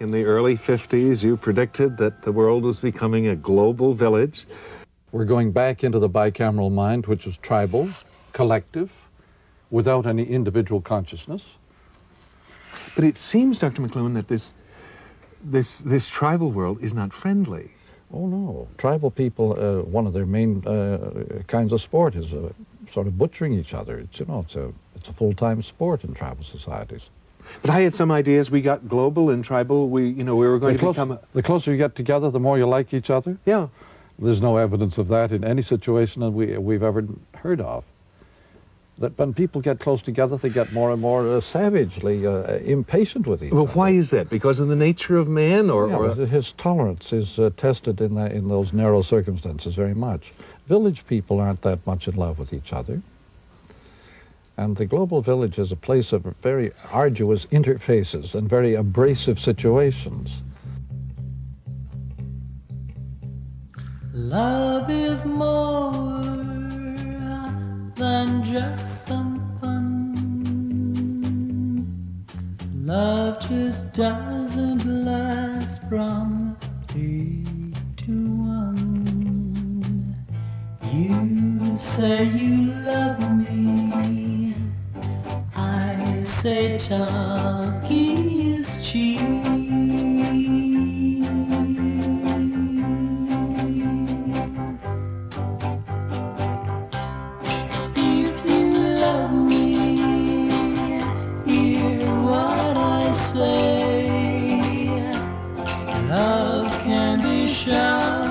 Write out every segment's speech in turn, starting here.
In the early 50s, you predicted that the world was becoming a global village. We're going back into the bicameral mind, which is tribal, collective, without any individual consciousness. But it seems, Dr. McLuhan, that this, this, this tribal world is not friendly. Oh no, tribal people. Uh, one of their main uh, kinds of sport is uh, sort of butchering each other. It's you know, it's a it's a full time sport in tribal societies. But I had some ideas. We got global and tribal. We you know we were going the to become. A, the closer you get together, the more you like each other. yeah. There's no evidence of that in any situation that we we've ever heard of. That when people get close together, they get more and more uh, savagely uh, impatient with each Well, other. Well, why is that? Because of the nature of man, or, Yeah, or his tolerance is uh, tested in, that, in those narrow circumstances very much. Village people aren't that much in love with each other. And the global village is a place of very arduous interfaces and very abrasive situations. Love is more than just some fun. Love just doesn't last from eight to one. You say you love me. Say talking is cheap. If you love me, hear what I say. Love can be shown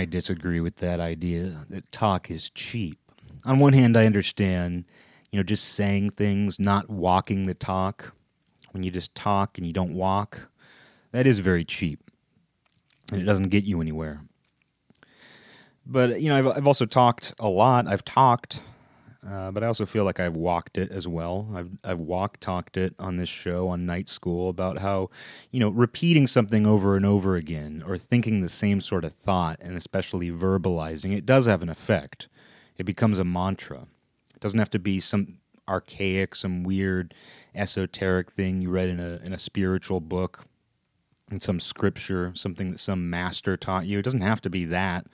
I disagree with that idea that talk is cheap. On one hand, I understand, you know, just saying things, not walking the talk. When you just talk and you don't walk, that is very cheap. And it doesn't get you anywhere. But, you know, I've, I've also talked a lot. I've talked, uh, but I also feel like I've walked it as well. I've I've walked talked it on this show on Night School about how you know repeating something over and over again or thinking the same sort of thought and especially verbalizing it does have an effect. It becomes a mantra. It doesn't have to be some archaic, some weird esoteric thing you read in a in a spiritual book, in some scripture, something that some master taught you. It doesn't have to be that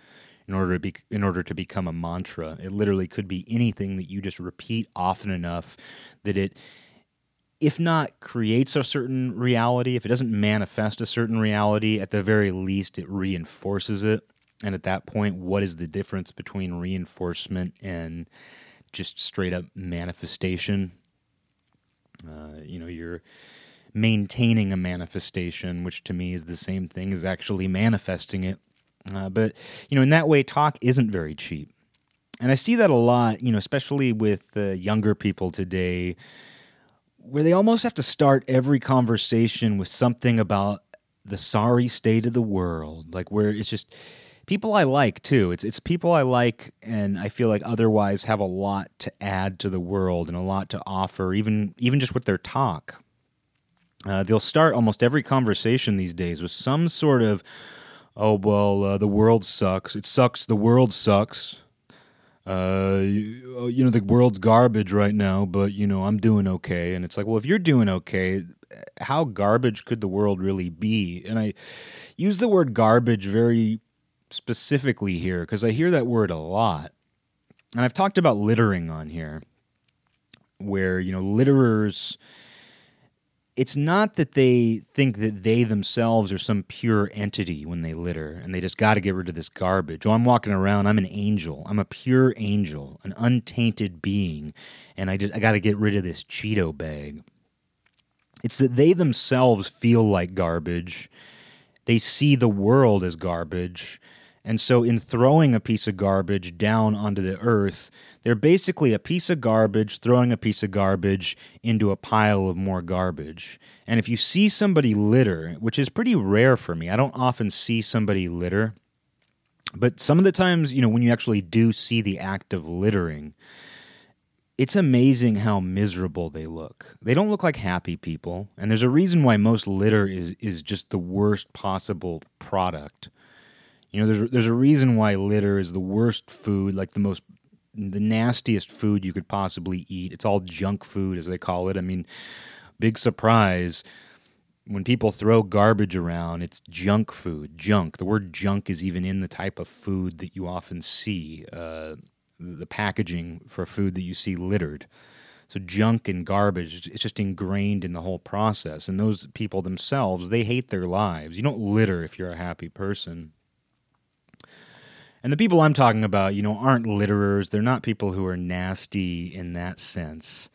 in order to be in order to become a mantra. It literally could be anything that you just repeat often enough that it if not creates a certain reality, if it doesn't manifest a certain reality, at the very least it reinforces it. And at that point, what is the difference between reinforcement and just straight up manifestation? Uh, you know, you're maintaining a manifestation, which to me is the same thing as actually manifesting it. Uh, but you know, in that way, talk isn't very cheap, and I see that a lot. You know, especially with the younger people today, where they almost have to start every conversation with something about the sorry state of the world, like where it's just people I like too. It's it's people I like, and I feel like otherwise have a lot to add to the world and a lot to offer, even even just with their talk. Uh, they'll start almost every conversation these days with some sort of, "Oh well, uh, the world sucks. It sucks. The world sucks." Uh, you, you know the world's garbage right now, but you know I'm doing okay. And it's like, well, if you're doing okay, how garbage could the world really be? And I use the word garbage very specifically here because I hear that word a lot. And I've talked about littering on here, where, you know, litterers, it's not that they think that they themselves are some pure entity when they litter and they just got to get rid of this garbage. Oh, I'm walking around, I'm an angel. I'm a pure angel, an untainted being, and I just I got to get rid of this Cheeto bag. It's that they themselves feel like garbage. They see the world as garbage. And so, in throwing a piece of garbage down onto the earth, they're basically a piece of garbage throwing a piece of garbage into a pile of more garbage. And if you see somebody litter, which is pretty rare for me, I don't often see somebody litter. But some of the times, you know, when you actually do see the act of littering, it's amazing how miserable they look. They don't look like happy people, and there's a reason why most litter is is just the worst possible product. You know, there's there's a reason why litter is the worst food, like the most the nastiest food you could possibly eat. It's all junk food as they call it. I mean, big surprise when people throw garbage around, it's junk food. Junk. The word junk is even in the type of food that you often see. Uh, the packaging for food that you see littered. So junk and garbage, it's just ingrained in the whole process. And those people themselves, they hate their lives. You don't litter if you're a happy person. And the people I'm talking about, you know, aren't litterers. They're not people who are nasty in that sense.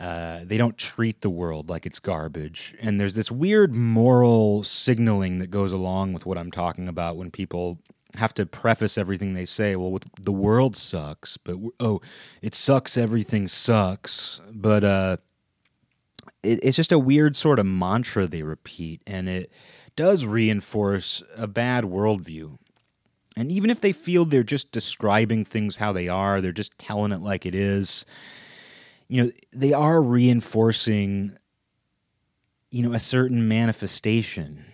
Uh, they don't treat the world like it's garbage. And there's this weird moral signaling that goes along with what I'm talking about when people have to preface everything they say. Well, with, the world sucks, but oh, it sucks. Everything sucks. But uh, it, it's just a weird sort of mantra they repeat, and it does reinforce a bad worldview. And even if they feel they're just describing things how they are, they're just telling it like it is. You know, they are reinforcing, you know, a certain manifestation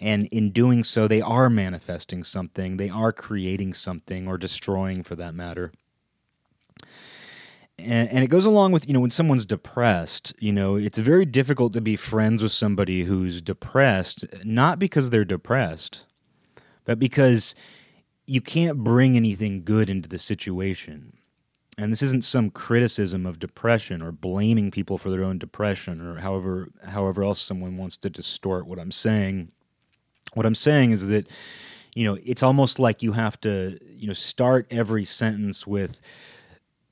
and in doing so they are manifesting something they are creating something or destroying for that matter and, and, it goes along with you know when someone's depressed you know it's very difficult to be friends with somebody who's depressed not because they're depressed but because you can't bring anything good into the situation and this isn't some criticism of depression or blaming people for their own depression or however however else someone wants to distort what i'm saying what I'm saying is that you know it's almost like you have to you know start every sentence with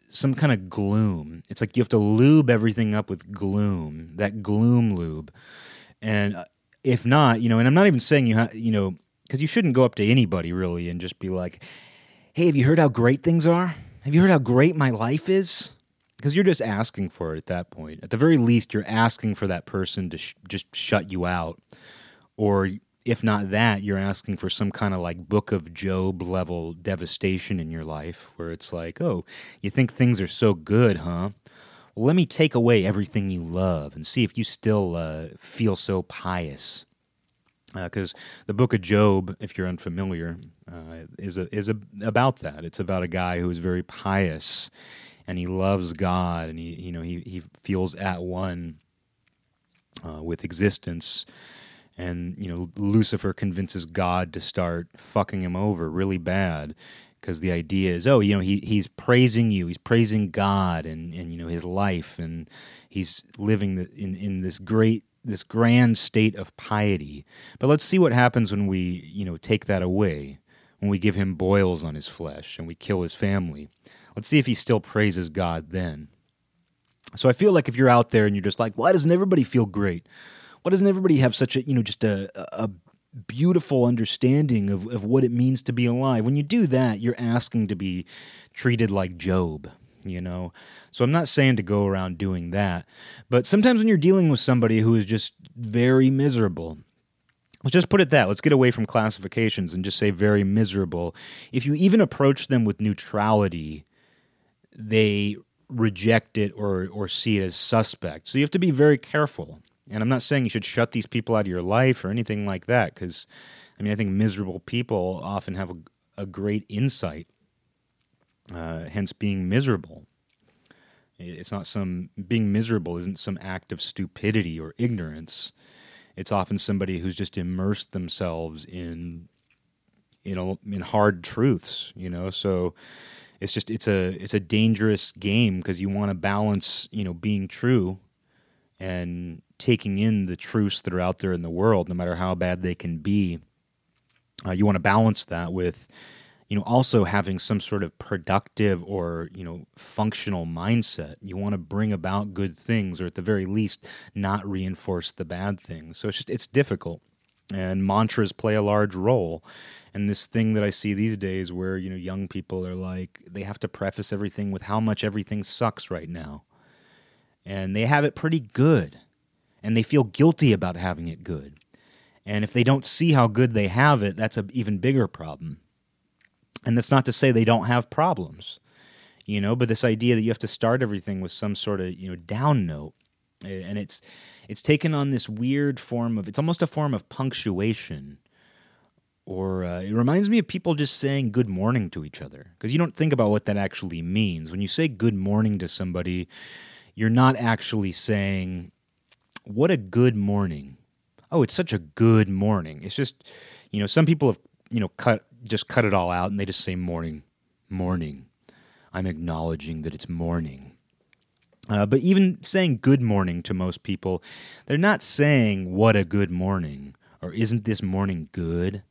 some kind of gloom. It's like you have to lube everything up with gloom, that gloom lube. And uh, if not, you know, and I'm not even saying you have, you know, because you shouldn't go up to anybody really and just be like, "Hey, have you heard how great things are? Have you heard how great my life is?" Because you're just asking for it at that point. At the very least, you're asking for that person to sh- just shut you out, or if not that, you're asking for some kind of like book of Job level devastation in your life where it's like, oh, you think things are so good, huh? Well, let me take away everything you love and see if you still uh, feel so pious. Because uh, the book of Job, if you're unfamiliar, uh, is a, is a, about that. It's about a guy who is very pious and he loves God and he you know he he feels at one uh, with existence. And you know Lucifer convinces God to start fucking him over really bad because the idea is oh you know he he's praising you. He's praising God and and you know his life. And he's living the, in in this great this grand state of piety. But let's see what happens when we you know take that away when we give him boils on his flesh and we kill his family. Let's see if he still praises God then. So I feel like if you're out there and you're just like why doesn't everybody feel great? Why doesn't everybody have such a you know just a a beautiful understanding of, of what it means to be alive? When you do that you're asking to be treated like Job you know so i'm not saying to go around doing that but sometimes when you're dealing with somebody who is just very miserable let's just put it that. Let's get away from classifications and just say very miserable. If you even approach them with neutrality, they reject it or or see it as suspect. So you have to be very careful. And I'm not saying you should shut these people out of your life or anything like that because I mean I think miserable people often have a, a great insight uh, hence being miserable. It's not some being miserable isn't some act of stupidity or ignorance. It's often somebody who's just immersed themselves in you know in hard truths, you know. So it's just it's a it's a dangerous game because you want to balance, you know, being true and taking in the truths that are out there in the world no matter how bad they can be. Uh, you want to balance that with you know also having some sort of productive or you know functional mindset. You want to bring about good things or at the very least not reinforce the bad things. So it's just it's difficult. And mantras play a large role. And this thing that i see these days where you know young people are like they have to preface everything with how much everything sucks right now. And they have it pretty good. And they feel guilty about having it good. And if they don't see how good they have it that's an even bigger problem and that's not to say they don't have problems, you know, but this idea that you have to start everything with some sort of, you know, down note. eh, And it's it's taken on this weird form of it's almost a form of punctuation. Or uh, it reminds me of people just saying good morning to each other because you don't think about what that actually means. When you say good morning to somebody, you're not actually saying, What a good morning. Oh, it's such a good morning. It's just, you know, some people have, you know, cut just cut it all out and they just say morning, morning. I'm acknowledging that it's morning. Uh, but even saying good morning to most people, they're not saying what a good morning or isn't this morning good?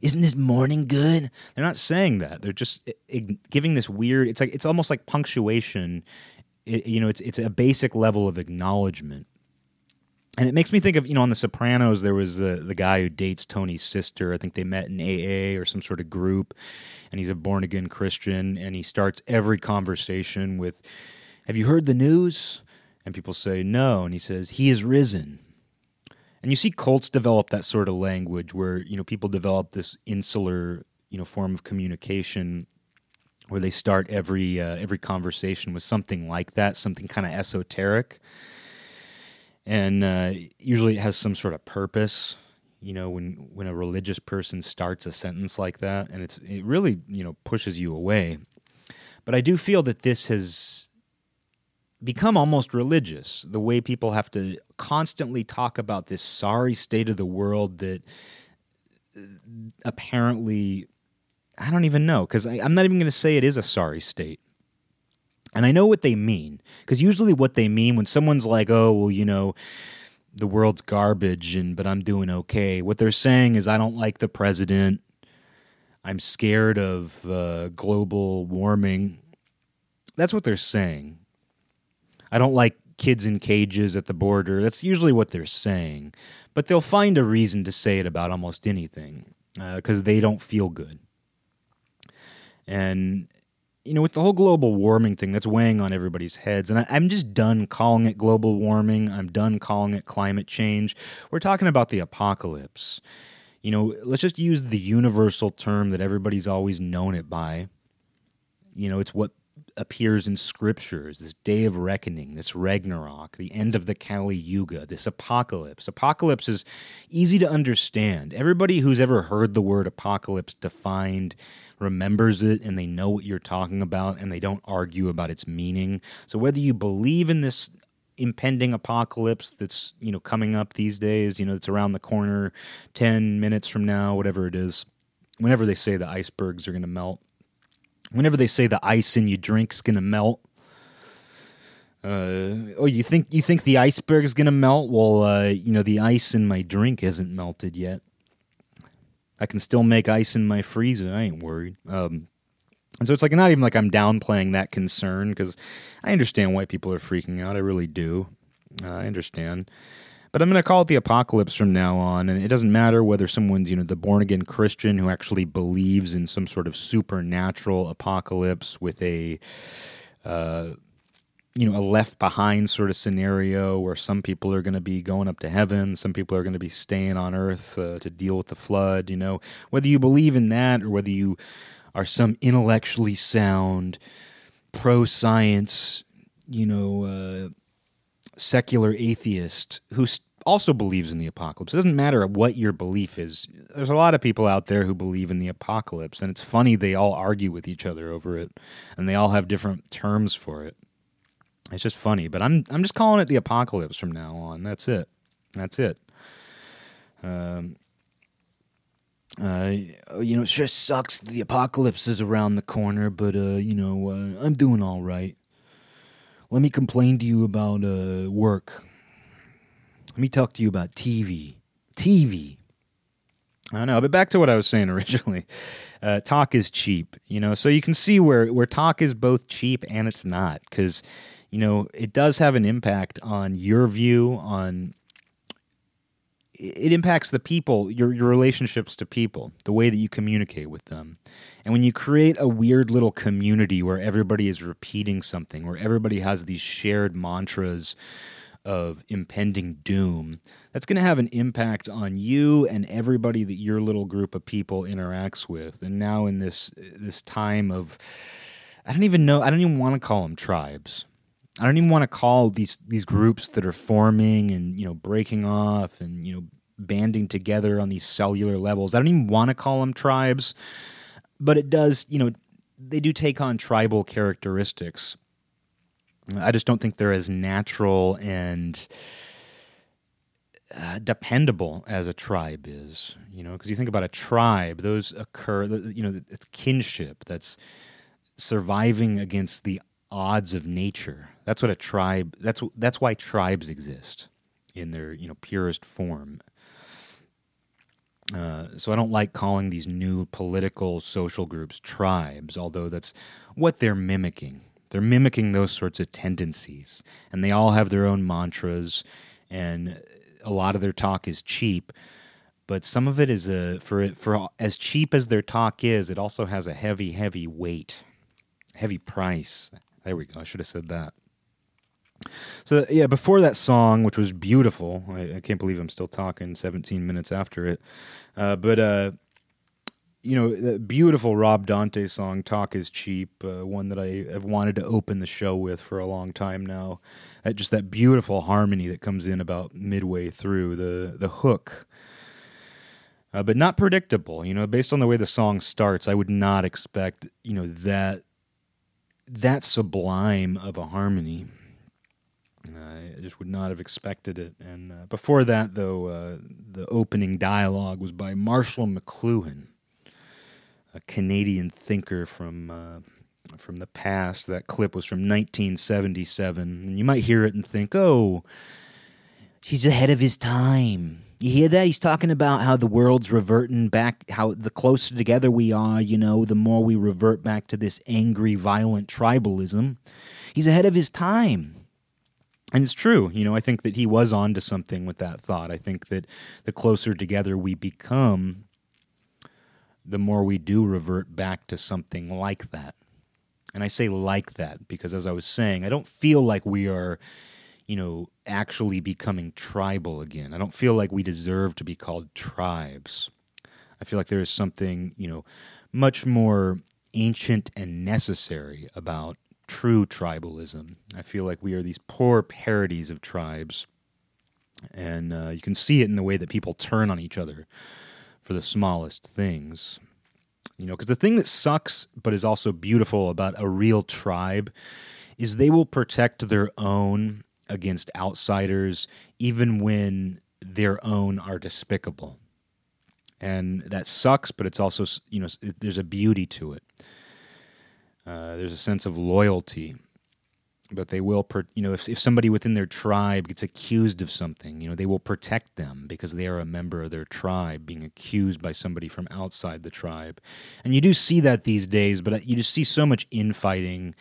Isn't this morning good? They're not saying that. They're just giving this weird. It's like it's almost like punctuation. It, you know, it's it's a basic level of acknowledgement and it makes me think of you know on the sopranos there was the the guy who dates tony's sister. I think they met in aa or some sort of group. And he's a born again christian. And he starts every conversation with have you heard the news? And people say no. And he says he is risen. And you see cults develop that sort of language where you know people develop this insular you know form of communication where they start every uh, every conversation with something like that something kind of esoteric and uh, usually it has some sort of purpose you know when when a religious person starts a sentence like that and it's it really you know pushes you away. But i do feel that this has become almost religious the way people have to constantly talk about this sorry state of the world that uh, apparently i don't even know because i'm not even going to say it is a sorry state and I know what they mean because usually what they mean when someone's like, "Oh, well, you know, the world's garbage and but I'm doing okay." What they're saying is I don't like the president. I'm scared of uh, global warming. That's what they're saying. I don't like kids in cages at the border. That's usually what they're saying. But they'll find a reason to say it about almost anything because they don't feel good. And you know, with the whole global warming thing, that's weighing on everybody's heads. And I, I'm just done calling it global warming. I'm done calling it climate change. We're talking about the apocalypse. You know, let's just use the universal term that everybody's always known it by. You know, it's what appears in scriptures this day of reckoning, this Ragnarok, the end of the Kali Yuga, this apocalypse. Apocalypse is easy to understand. Everybody who's ever heard the word apocalypse defined remembers it and they know what you're talking about and they don't argue about its meaning. So whether you believe in this impending apocalypse that's, you know, coming up these days, you know, it's around the corner 10 minutes from now, whatever it is, whenever they say the icebergs are going to melt, whenever they say the ice in your drink's going to melt, uh, oh, you think you think the iceberg is gonna melt? Well, uh, you know the ice in my drink isn't melted yet. I can still make ice in my freezer. I ain't worried. Um, and so it's like not even like I'm downplaying that concern because I understand why people are freaking out. I really do. Uh, I understand. But I'm going to call it the apocalypse from now on, and it doesn't matter whether someone's you know the born again Christian who actually believes in some sort of supernatural apocalypse with a uh, you know a left behind sort of scenario where some people are going to be going up to heaven, some people are going to be staying on earth uh, to deal with the flood. You know, whether you believe in that or whether you are some intellectually sound, pro science, you know, uh, secular atheist who also believes in the apocalypse. It doesn't matter what your belief is. There's a lot of people out there who believe in the apocalypse, and it's funny they all argue with each other over it, and they all have different terms for it. It's just funny, but I'm I'm just calling it the apocalypse from now on. That's it. That's it. Um, uh, you know, it sure sucks the apocalypse is around the corner, but uh, you know, uh, I'm doing all right. Let me complain to you about uh, work. Let me talk to you about TV. TV. I don't know, but back to what I was saying originally. Uh, talk is cheap, you know, so you can see where, where talk is both cheap and it's not, because, you know, it does have an impact on your view, on it impacts the people, your your relationships to people, the way that you communicate with them. And when you create a weird little community where everybody is repeating something, where everybody has these shared mantras of impending doom, that's going to have an impact on you and everybody that your little group of people interacts with. And now in this this time of I don't even know, I don't even want to call them tribes. I don't even want to call these these groups that are forming and you know breaking off and you know banding together on these cellular levels. I don't even want to call them tribes, but it does. You know, they do take on tribal characteristics. I just don't think they're as natural and uh, dependable as a tribe is. You know, because you think about a tribe, those occur. You know, it's kinship. That's surviving against the odds of nature. That's what a tribe. That's that's why tribes exist in their you know purest form. Uh, so I don't like calling these new political social groups tribes, although that's what they're mimicking. They're mimicking those sorts of tendencies, and they all have their own mantras, and a lot of their talk is cheap. But some of it is a for for as cheap as their talk is, it also has a heavy, heavy weight, heavy price. There we go. I should have said that. So yeah, before that song, which was beautiful, I, I can't believe I'm still talking 17 minutes after it. Uh, but uh, you know, the beautiful Rob Dante song "Talk Is Cheap," uh, one that I have wanted to open the show with for a long time now. That just that beautiful harmony that comes in about midway through the the hook. Uh, but not predictable, you know. Based on the way the song starts, I would not expect, you know, that that sublime of a harmony. I just would not have expected it. And uh, before that, though, uh, the opening dialogue was by Marshall McLuhan, a Canadian thinker from uh, from the past. That clip was from 1977, and you might hear it and think, "Oh, he's ahead of his time." You hear that? He's talking about how the world's reverting back, how the closer together we are, you know, the more we revert back to this angry, violent tribalism. He's ahead of his time. And it's true, you know, I think that he was on to something with that thought. I think that the closer together we become, the more we do revert back to something like that. And I say like that because, as I was saying, I don't feel like we are, you know, actually becoming tribal again. I don't feel like we deserve to be called tribes. I feel like there is something, you know, much more ancient and necessary about true tribalism. I feel like we are these poor parodies of tribes. And uh, you can see it in the way that people turn on each other for the smallest things. You know, because the thing that sucks but is also beautiful about a real tribe is they will protect their own against outsiders, even when their own are despicable. And that sucks, but it's also, you know, there's a beauty to it. Uh, there's a sense of loyalty, but they will, you know, if, if somebody within their tribe gets accused of something, you know, they will protect them because they are a member of their tribe being accused by somebody from outside the tribe. And you do see that these days, but you just see so much infighting.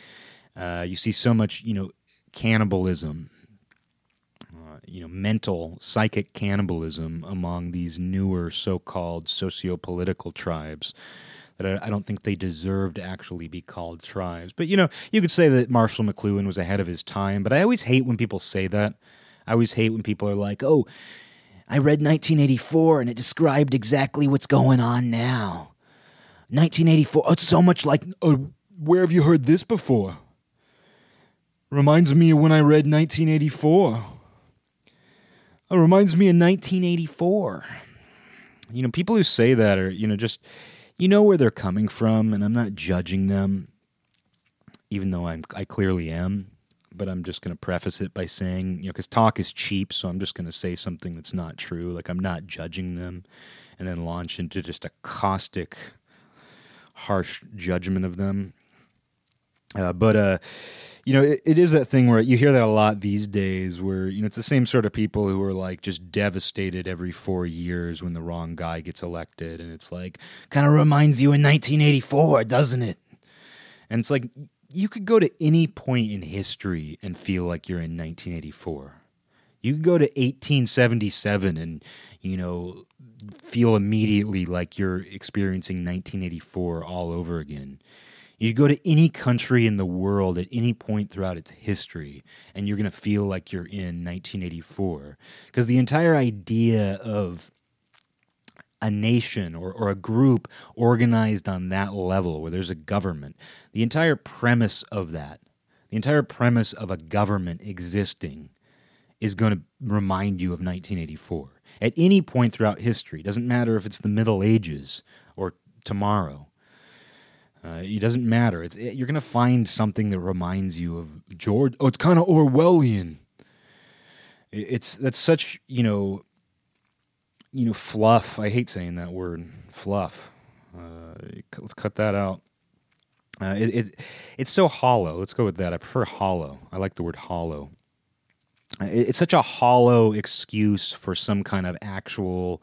Uh, you see so much, you know, cannibalism, uh, you know, mental, psychic cannibalism among these newer so called socio political tribes that I, I don't think they deserve to actually be called tribes. But you know, you could say that Marshall McLuhan was ahead of his time, but I always hate when people say that. I always hate when people are like, "Oh, I read 1984 and it described exactly what's going on now." 1984. Oh, it's so much like. Uh, where have you heard this before? Reminds me of when I read 1984. It reminds me of 1984. You know, people who say that are, you know, just, you know where they're coming from, and I'm not judging them, even though I'm, I clearly am. But I'm just going to preface it by saying, you know, because talk is cheap, so I'm just going to say something that's not true. Like, I'm not judging them, and then launch into just a caustic, harsh judgment of them. Uh, but uh, you know, it, it is that thing where you hear that a lot these days, where you know it's the same sort of people who are like just devastated every four years when the wrong guy gets elected, and it's like kind of reminds you in 1984, doesn't it? And it's like you could go to any point in history and feel like you're in 1984. You could go to 1877 and you know feel immediately like you're experiencing 1984 all over again. You go to any country in the world at any point throughout its history, and you're going to feel like you're in 1984. Because the entire idea of a nation or, or a group organized on that level where there's a government, the entire premise of that, the entire premise of a government existing is going to remind you of 1984. At any point throughout history, doesn't matter if it's the Middle Ages or tomorrow. Uh, it doesn't matter. It's it, you're to find something that reminds you of George. Oh, it's kind of Orwellian. It, it's that's such you know, you know, fluff. I hate saying that word, fluff. Uh, let's cut that out. Uh, it, it it's so hollow. Let's go with that. I prefer hollow. I like the word hollow. Uh, it- it's such a hollow excuse for some kind of actual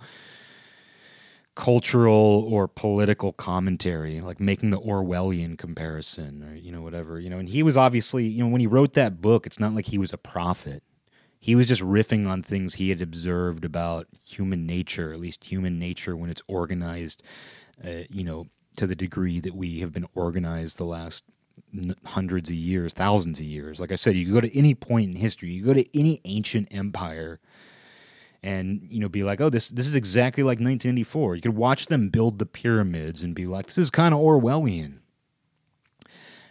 cultural or political commentary, like making the Orwellian comparison or, you know, whatever, you know. And he was obviously, you know, when he wrote that book, it's not like he was a prophet. He was just riffing on things he had observed about human nature, at least human nature when it's organized, uh, you know, to the degree that we have been organized the last hundreds of years, thousands of years. Like I said, you go to any point in history, you go to any ancient empire and you know be like oh this this is exactly like 1984 you could watch them build the pyramids and be like this is kind of orwellian.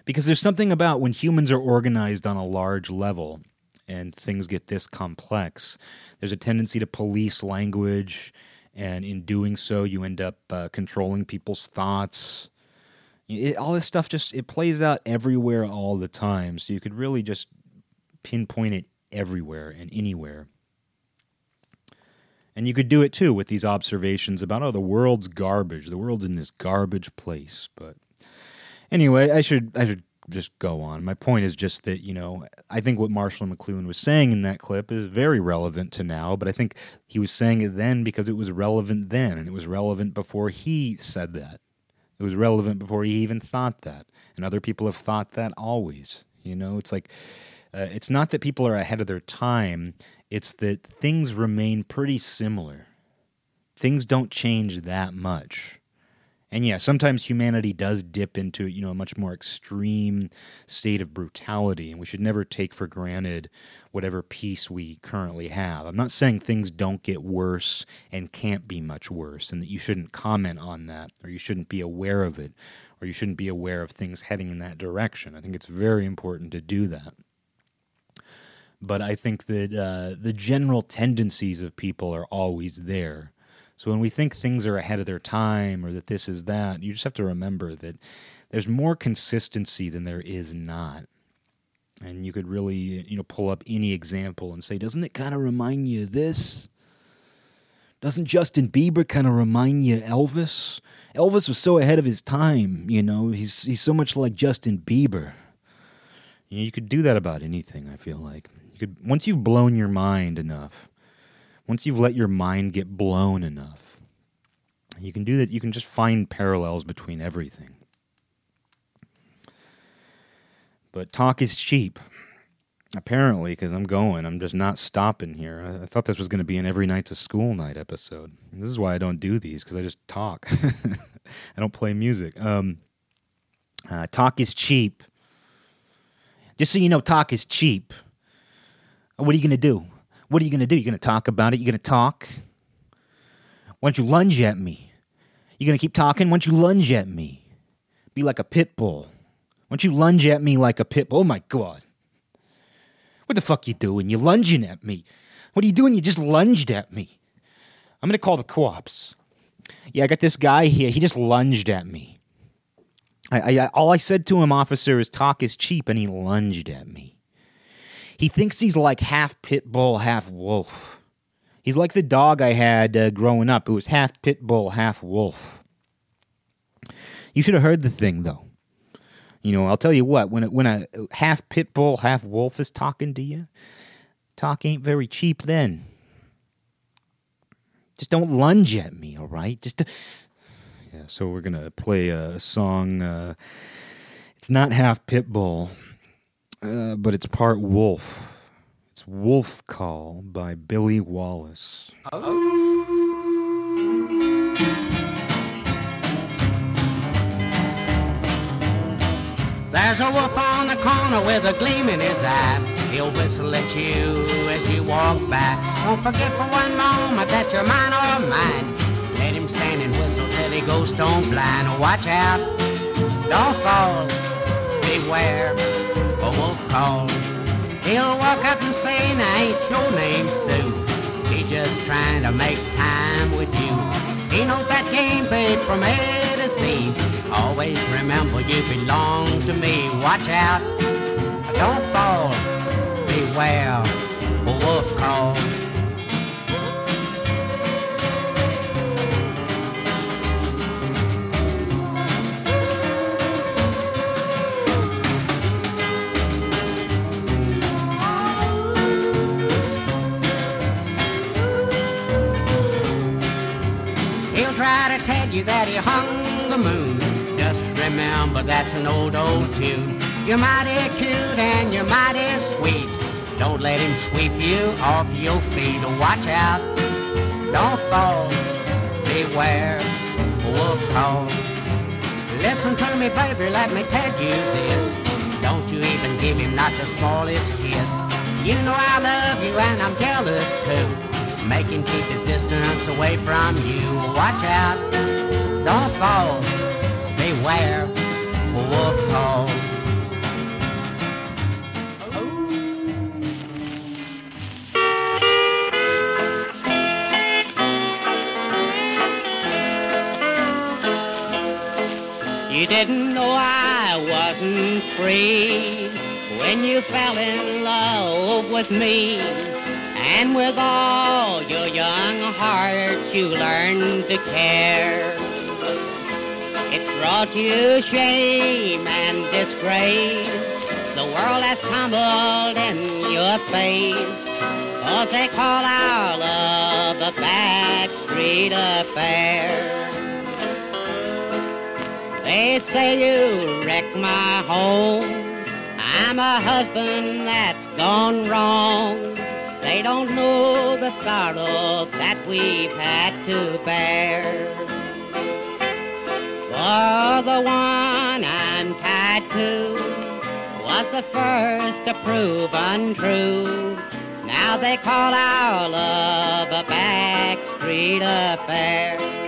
Because there's something about when humans are organized on a large level and things get this complex there's a tendency to police language and in doing so you end up uh, controlling people's thoughts. It, all this stuff just it plays out everywhere all the time so you could really just pinpoint it everywhere and anywhere and you could do it too with these observations about, oh, the world's garbage. The world's in this garbage place. But anyway, I should I should just go on. My point is just that, you know, I think what Marshall McLuhan was saying in that clip is very relevant to now, but I think he was saying it then because it was relevant then, and it was relevant before he said that. It was relevant before he even thought that. And other people have thought that always. You know, it's like uh, it's not that people are ahead of their time, it's that things remain pretty similar. Things don't change that much. And yeah, sometimes humanity does dip into, you know, a much more extreme state of brutality, and we should never take for granted whatever peace we currently have. I'm not saying things don't get worse and can't be much worse, and that you shouldn't comment on that, or you shouldn't be aware of it, or you shouldn't be aware of things heading in that direction. I think it's very important to do that but I think that uh, the general tendencies of people are always there. So when we think things are ahead of their time or that this is that, you just have to remember that there's more consistency than there is not. And you could really, you know, pull up any example and say, doesn't it kind of remind you of this? Doesn't Justin Bieber kind of remind you of Elvis? Elvis was so ahead of his time, you know. He's he's so much like Justin Bieber. You, know, you could do that about anything. I feel like you could once you've blown your mind enough, once you've let your mind get blown enough, you can do that. You can just find parallels between everything. But talk is cheap, Apparently, because I'm going. I'm just not stopping here. I, I thought this was going to be an every night's a school night episode. This is why I don't do these, because I just talk. I don't play music. Um, uh, talk is cheap. Just so you know, talk is cheap. What are you going to do? What are you going to do? You're going to talk about it? You're going to talk? Why don't you lunge at me? You're going to keep talking? Why don't you lunge at me? Be like a pit bull. Why don't you lunge at me like a pit bull? Oh my God. What the fuck you doing? You're lunging at me. What are you doing? You just lunged at me. I'm going to call the co-ops. Yeah, I got this guy here. He just lunged at me. I, I, all I said to him, officer, is talk is cheap, and he lunged at me. He thinks he's like half pit bull, half wolf. He's like the dog I had uh, growing up. It was half pit bull, half wolf. You should have heard the thing, though. You know, I'll tell you what. When a, when a half pit bull, half wolf is talking to you, talk ain't very cheap. Then, just don't lunge at me, all right? Just. To, yeah. So we're gonna play a song. Uh, it's not half pit bull, uh, but it's part wolf. It's Wolf Call by Billy Wallace. There's a wolf on the corner with a gleam in his eye. He'll whistle at you as you walk by. Don't forget for one moment that you're mine or mine. Let him stand and whistle till he goes stone blind. Watch out, don't fall. Beware, wolf call. He'll walk up and say, now ain't your name Sue? He just trying to make time with you. He knows that game paid from A to Z. Always remember you belong to me. Watch out, don't fall. Beware, wolf call. Try to tell you that he hung the moon. Just remember that's an old, old tune. You're mighty cute and you're mighty sweet. Don't let him sweep you off your feet. Watch out, don't fall. Beware, wolf call. Listen to me, baby, let me tell you this. Don't you even give him not the smallest kiss. You know I love you and I'm jealous too. Make him keep his distance away from you. Watch out, don't fall. Beware, wolf call. You didn't know I wasn't free when you fell in love with me. And with all your young heart, you learned to care. It brought you shame and disgrace. The world has tumbled in your face. Cause they call our love a backstreet affair. They say you wrecked my home. I'm a husband that's gone wrong. They don't know the sorrow that we've had to bear. For the one I'm tied to was the first to prove untrue. Now they call our love a backstreet affair.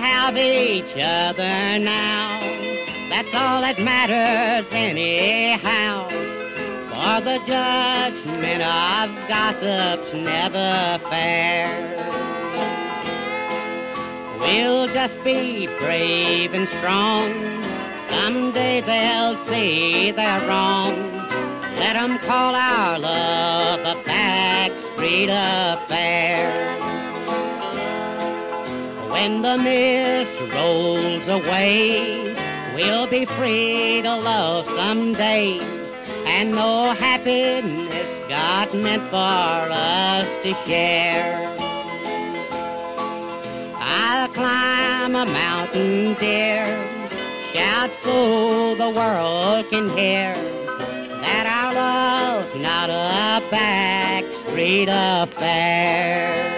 Have each other now. That's all that matters anyhow. For the judgment of gossip's never fair. We'll just be brave and strong. Someday they'll see they're wrong. Let 'em call our love a backstreet affair. When the mist rolls away, we'll be free to love someday. And no happiness God meant for us to share. I'll climb a mountain, dear. Shout so the world can hear that our love's not a back street affair.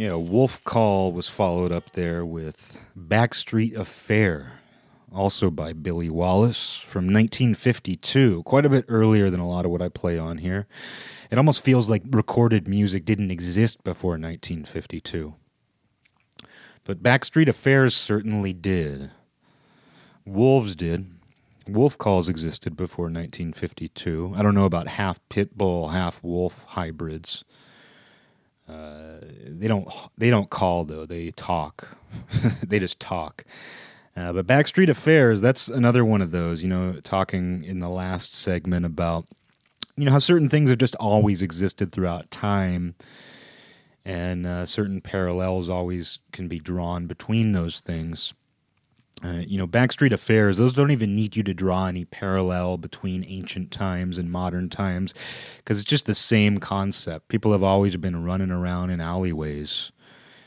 Yeah, Wolf Call was followed up there with Backstreet Affair, also by Billy Wallace from 1952, quite a bit earlier than a lot of what I play on here. It almost feels like recorded music didn't exist before 1952. But Backstreet Affairs certainly did. Wolves did. Wolf calls existed before 1952. I don't know about half pit bull, half wolf hybrids. Uh, they don't they don't call though. They talk. they just talk. Uh, but Backstreet Affairs, that's another one of those. You know, talking in the last segment about you know how certain things have just always existed throughout time, and uh, certain parallels always can be drawn between those things. Uh, you know, Backstreet Affairs, those don't even need you to draw any parallel between ancient times and modern times because it's just the same concept. People have always been running around in alleyways.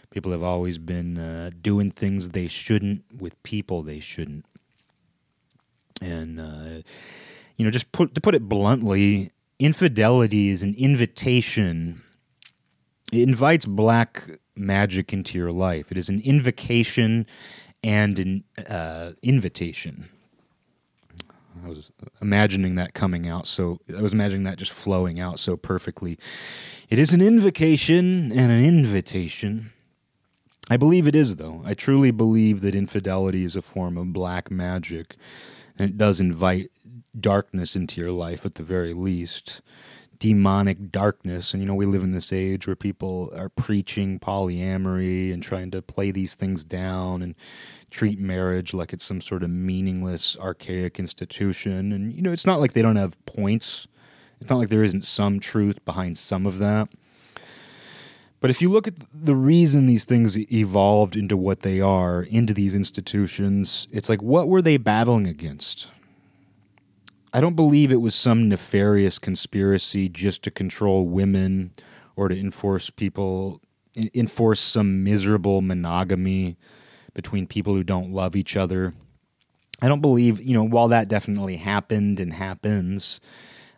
People have always been uh, doing things they shouldn't with people they shouldn't. And, uh, you know, just put, to put it bluntly, infidelity is an invitation. It invites black magic into your life. It is an invocation and an uh, invitation. I was imagining that coming out, so I was imagining that just flowing out so perfectly. It is an invocation and an invitation. I believe it is, though. I truly believe that infidelity is a form of black magic, and it does invite darkness into your life at the very least. Demonic darkness. And, you know, we live in this age where people are preaching polyamory and trying to play these things down and treat marriage like it's some sort of meaningless, archaic institution. And, you know, it's not like they don't have points, it's not like there isn't some truth behind some of that. But if you look at the reason these things evolved into what they are, into these institutions, it's like, what were they battling against? I don't believe it was some nefarious conspiracy just to control women or to enforce people, enforce some miserable monogamy between people who don't love each other. I don't believe, you know, while that definitely happened and happens,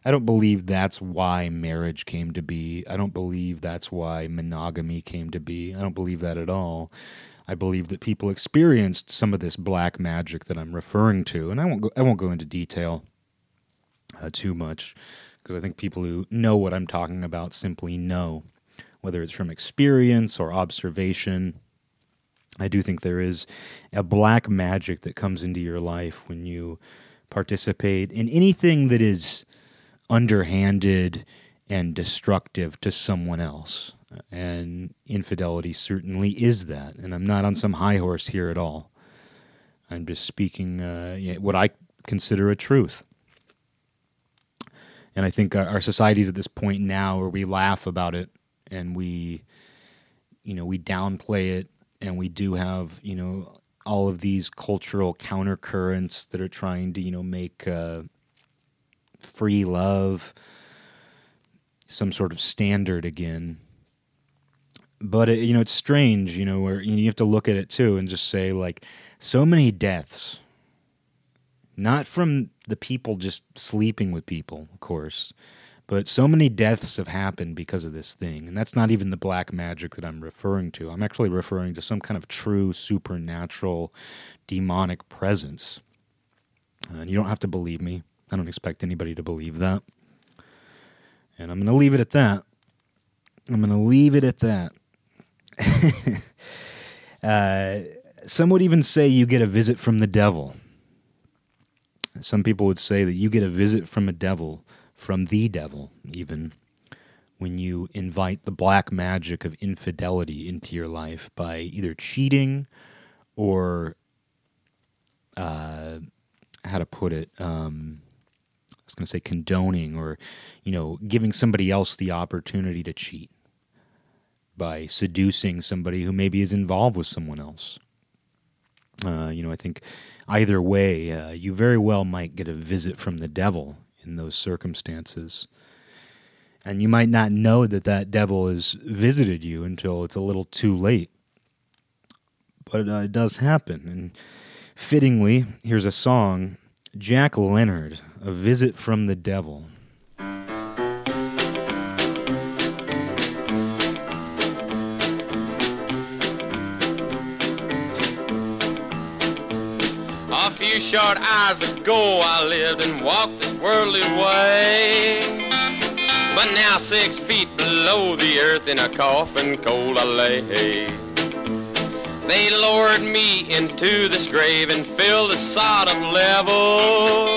I don't believe that's why marriage came to be. I don't believe that's why monogamy came to be. I don't believe that at all. I believe that people experienced some of this black magic that I'm referring to, and I won't go, I won't go into detail uh, too much because I think people who know what I'm talking about simply know, whether it's from experience or observation. I do think there is a black magic that comes into your life when you participate in anything that is underhanded and destructive to someone else. And infidelity certainly is that. And I'm not on some high horse here at all. I'm just speaking uh, what I consider a truth. And I think our, society is at this point now where we laugh about it and we, you know, we downplay it and we do have, you know, all of these cultural countercurrents that are trying to, you know, make uh, free love some sort of standard again. But it, you know, it's strange, you know, where you have to look at it too and just say like, so many deaths, not from the people just sleeping with people, of course, but so many deaths have happened because of this thing. And that's not even the black magic that I'm referring to. I'm actually referring to some kind of true supernatural demonic presence. And you don't have to believe me. I don't expect anybody to believe that. And I'm going to leave it at that. I'm going to leave it at that. uh, some would even say you get a visit from the devil. Some people would say that you get a visit from a devil, from the devil, even, when you invite the black magic of infidelity into your life by either cheating or, uh, how to put it, um, I was going to say condoning or, you know, giving somebody else the opportunity to cheat by seducing somebody who maybe is involved with someone else. Uh, you know, I think either way, uh, you very well might get a visit from the devil in those circumstances. And you might not know that that devil has visited you until it's a little too late. But uh, it does happen. And fittingly, here's a song Jack Leonard, A Visit from the Devil. Short hours ago, I lived and walked this worldly way. But now, six feet below the earth, in a coffin cold I lay. They lowered me into this grave and filled the sod of level.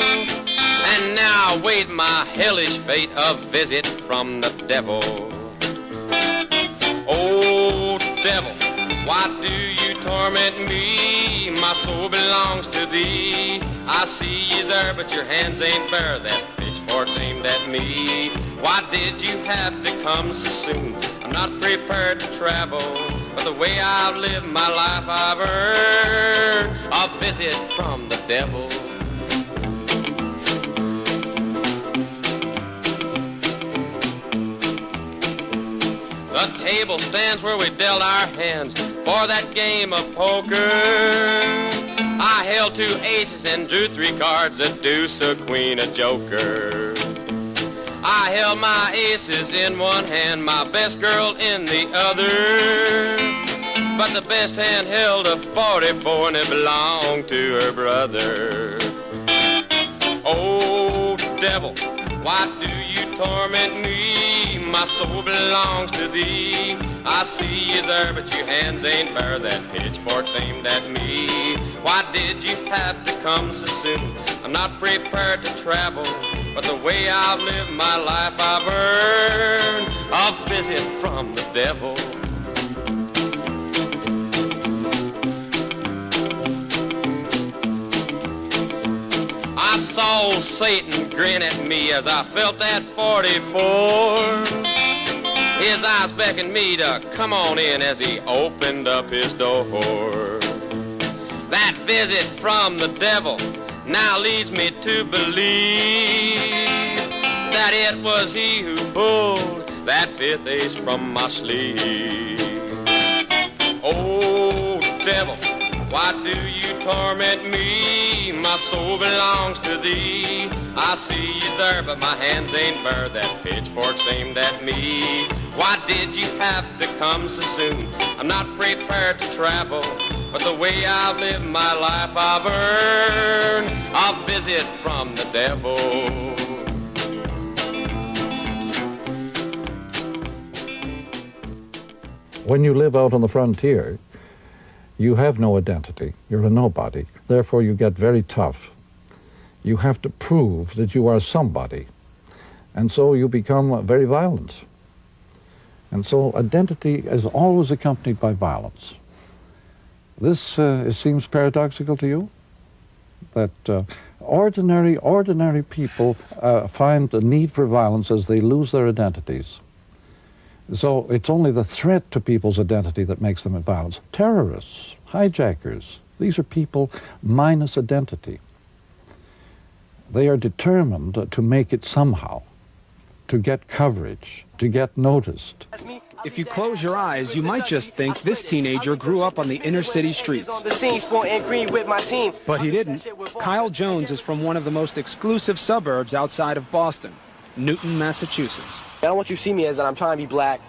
And now I wait my hellish fate, a visit from the devil. Oh, devil, why do you torment me? My soul belongs to thee. I see you there, but your hands ain't bare. That pitchfork's aimed at me. Why did you have to come so soon? I'm not prepared to travel, but the way I've lived my life, I've earned a visit from the devil. The table stands where we dealt our hands for that game of poker. I held two aces and drew three cards, a deuce, a queen, a joker. I held my aces in one hand, my best girl in the other. But the best hand held a 44 and it belonged to her brother. Oh, devil, why do you torment me? My soul belongs to thee. I see you there, but your hands ain't bare. That pitchfork's aimed at me. Why did you have to come so soon? I'm not prepared to travel, but the way I've lived my life, I've earned a visit from the devil. I saw Satan grin at me as I felt that 44. His eyes beckoned me to come on in as he opened up his door. That visit from the devil now leads me to believe that it was he who pulled that fifth ace from my sleeve. Oh, devil, why do you torment me? My soul belongs to thee. I see you there, but my hands ain't bare. That pitchfork's aimed at me. Why did you have to come so soon? I'm not prepared to travel, but the way I've lived my life, I've earned a visit from the devil. When you live out on the frontier, you have no identity. You're a nobody. Therefore, you get very tough. You have to prove that you are somebody. And so you become very violent. And so identity is always accompanied by violence. This uh, it seems paradoxical to you? That uh, ordinary, ordinary people uh, find the need for violence as they lose their identities. So it's only the threat to people's identity that makes them violence. Terrorists, hijackers, these are people minus identity. They are determined to make it somehow, to get coverage, to get noticed. If you close your eyes, you might just think this teenager grew up on the inner city streets. The scene, sporting green with my team. But he didn't. Kyle Jones is from one of the most exclusive suburbs outside of Boston, Newton, Massachusetts. I don't want you to see me as that I'm trying to be black,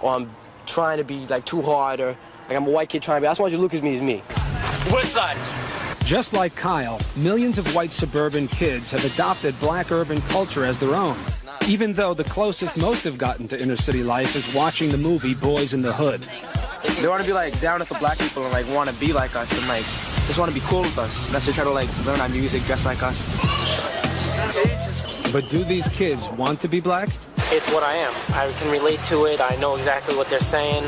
or I'm trying to be like too hard, or like I'm a white kid trying to be. I just want you to look at me as me. West side. Just like Kyle, millions of white suburban kids have adopted black urban culture as their own. Even though the closest most have gotten to inner city life is watching the movie Boyz n the Hood. They want to be like down with the black people and like want to be like us and like just want to be cool with us. That's why they try to like learn our music, dress like us. But do these kids want to be black? It's what I am. I can relate to it. I know exactly what they're saying.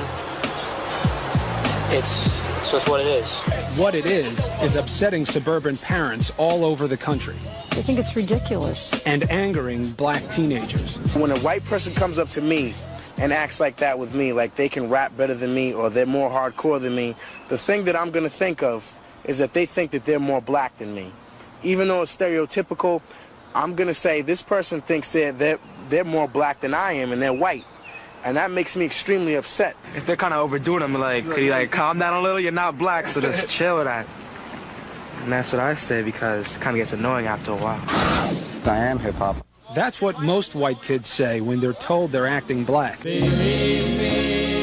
It's it's just what it is. What it is, is upsetting suburban parents all over the country I think it's ridiculous. and angering black teenagers. When a white person comes up to me and acts like that with me, like they can rap better than me or they're more hardcore than me, the thing that I'm gonna think of is that they think that they're more black than me. Even though it's stereotypical, I'm gonna say this person thinks they're, they're they're more black than I am and they're white. And that makes me extremely upset. If they're kind of overdoing, I'm like, could you like calm down a little? You're not black, so just chill with that. And that's what I say because it kind of gets annoying after a while. I am hip hop. That's what most white kids say when they're told they're acting black. Seems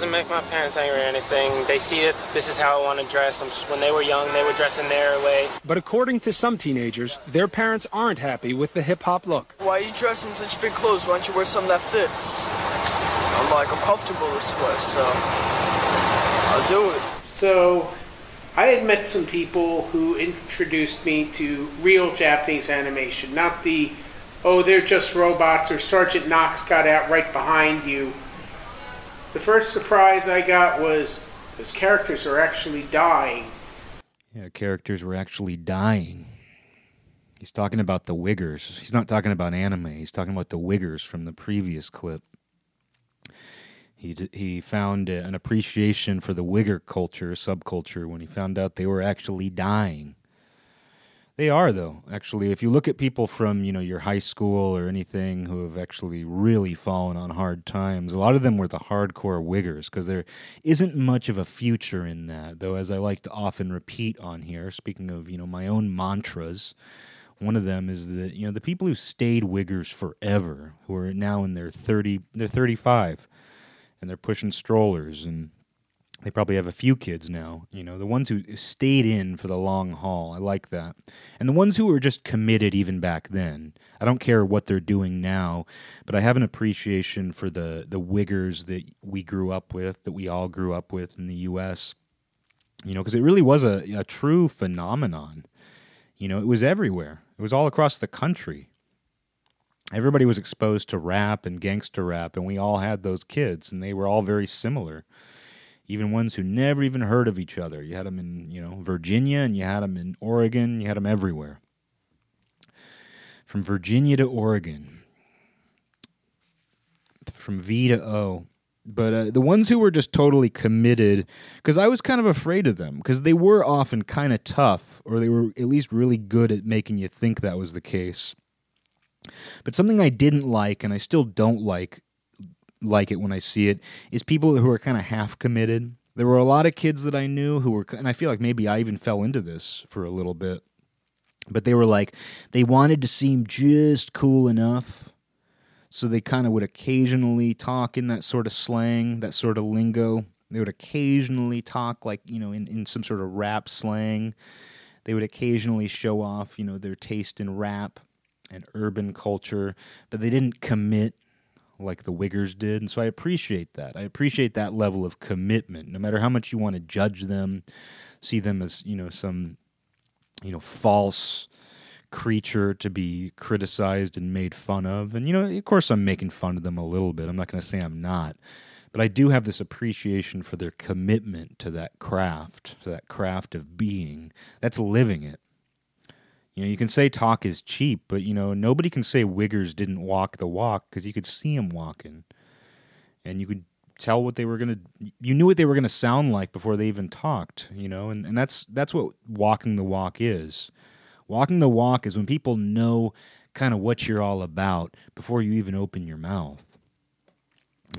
doesn't make my parents angry or anything. They see it. This is how I want to dress. I'm just, when they were young, they were dressing their way. But according to some teenagers, their parents aren't happy with the hip hop look. Why are you dressing such big clothes? Why don't you wear something that fits? I'm like, I'm comfortable this way, so I'll do it. So, I had met some people who introduced me to real Japanese animation, not the, oh, they're just robots or Sergeant Knox got out right behind you. The first surprise I got was those characters are actually dying. Yeah, characters were actually dying. He's talking about the Wiggers. He's not talking about anime. He's talking about the Wiggers from the previous clip. He d- he found an appreciation for the Wigger culture, subculture, when he found out they were actually dying. They are, though. Actually, if you look at people from you know your high school or anything who have actually really fallen on hard times, a lot of them were the hardcore Wiggers because there isn't much of a future in that. Though, as I like to often repeat on here, speaking of you know my own mantras, one of them is that you know the people who stayed Wiggers forever, who are now in their thirty, they're thirty five, and they're pushing strollers and they probably have a few kids now. You know, the ones who stayed in for the long haul. I like that. And the ones who were just committed even back then. I don't care what they're doing now, but I have an appreciation for the the Wiggers that we grew up with, that we all grew up with in the U.S. You know, because it really was a, a true phenomenon. You know, it was everywhere. It was all across the country. Everybody was exposed to rap and gangster rap, and we all had those kids, and they were all very similar even ones who never even heard of each other. You had them in, you know, Virginia and you had them in Oregon, you had them everywhere. From Virginia to Oregon. From V to O. But uh, the ones who were just totally committed, because I was kind of afraid of them, because they were often kind of tough, or they were at least really good at making you think that was the case. But something I didn't like, and I still don't like, like it when I see it is people who are kind of half committed. There were a lot of kids that I knew who were, and I feel like maybe I even fell into this for a little bit, but they were like, they wanted to seem just cool enough, So they kind of would occasionally talk in that sort of slang, that sort of lingo. They would occasionally talk like, you know, in, in some sort of rap slang. They would occasionally show off, you know, their taste in rap and urban culture, but they didn't commit like the Wiggers did. And so I appreciate that. I appreciate that level of commitment. No matter how much you want to judge them, see them as, you know, some, you know, false creature to be criticized and made fun of. And, you know, of course, I'm making fun of them a little bit. I'm not going to say I'm not. But I do have this appreciation for their commitment to that craft, to that craft of being. That's living it. You know, you can say talk is cheap, but, you know, nobody can say Wiggers didn't walk the walk because you could see them walking. And you could tell what they were to you knew what they were to sound like before they even talked you know and, and that's that's what walking the walk is. Walking the walk is when people know kind of what you're all about before you even open your mouth.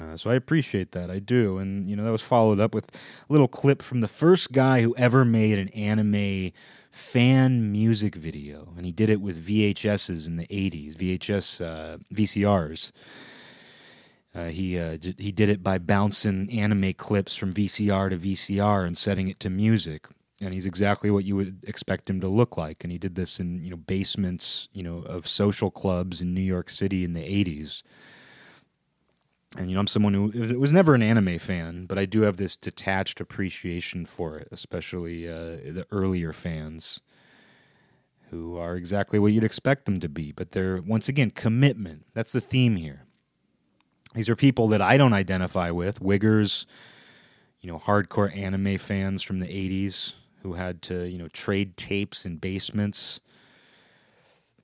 Uh, so i appreciate that i do. And you know that was followed up with a little clip from the first guy who ever made an anime fan music video and he did it with vhs's in the 80s vhs uh, vcrs uh, he uh, d- he did it by bouncing anime clips from VCR to VCR and setting it to music, and he's exactly what you would expect him to look like. And he did this in you know basements you know of social clubs in New York City in the '80s. And you know I'm someone who was never an anime fan, but I do have this detached appreciation for it, especially uh, the earlier fans who are exactly what you'd expect them to be. But they're once again commitment. That's the theme here. These are people that I don't identify with. Wiggers, you know, hardcore anime fans from the 80s who had to, you know, trade tapes in basements.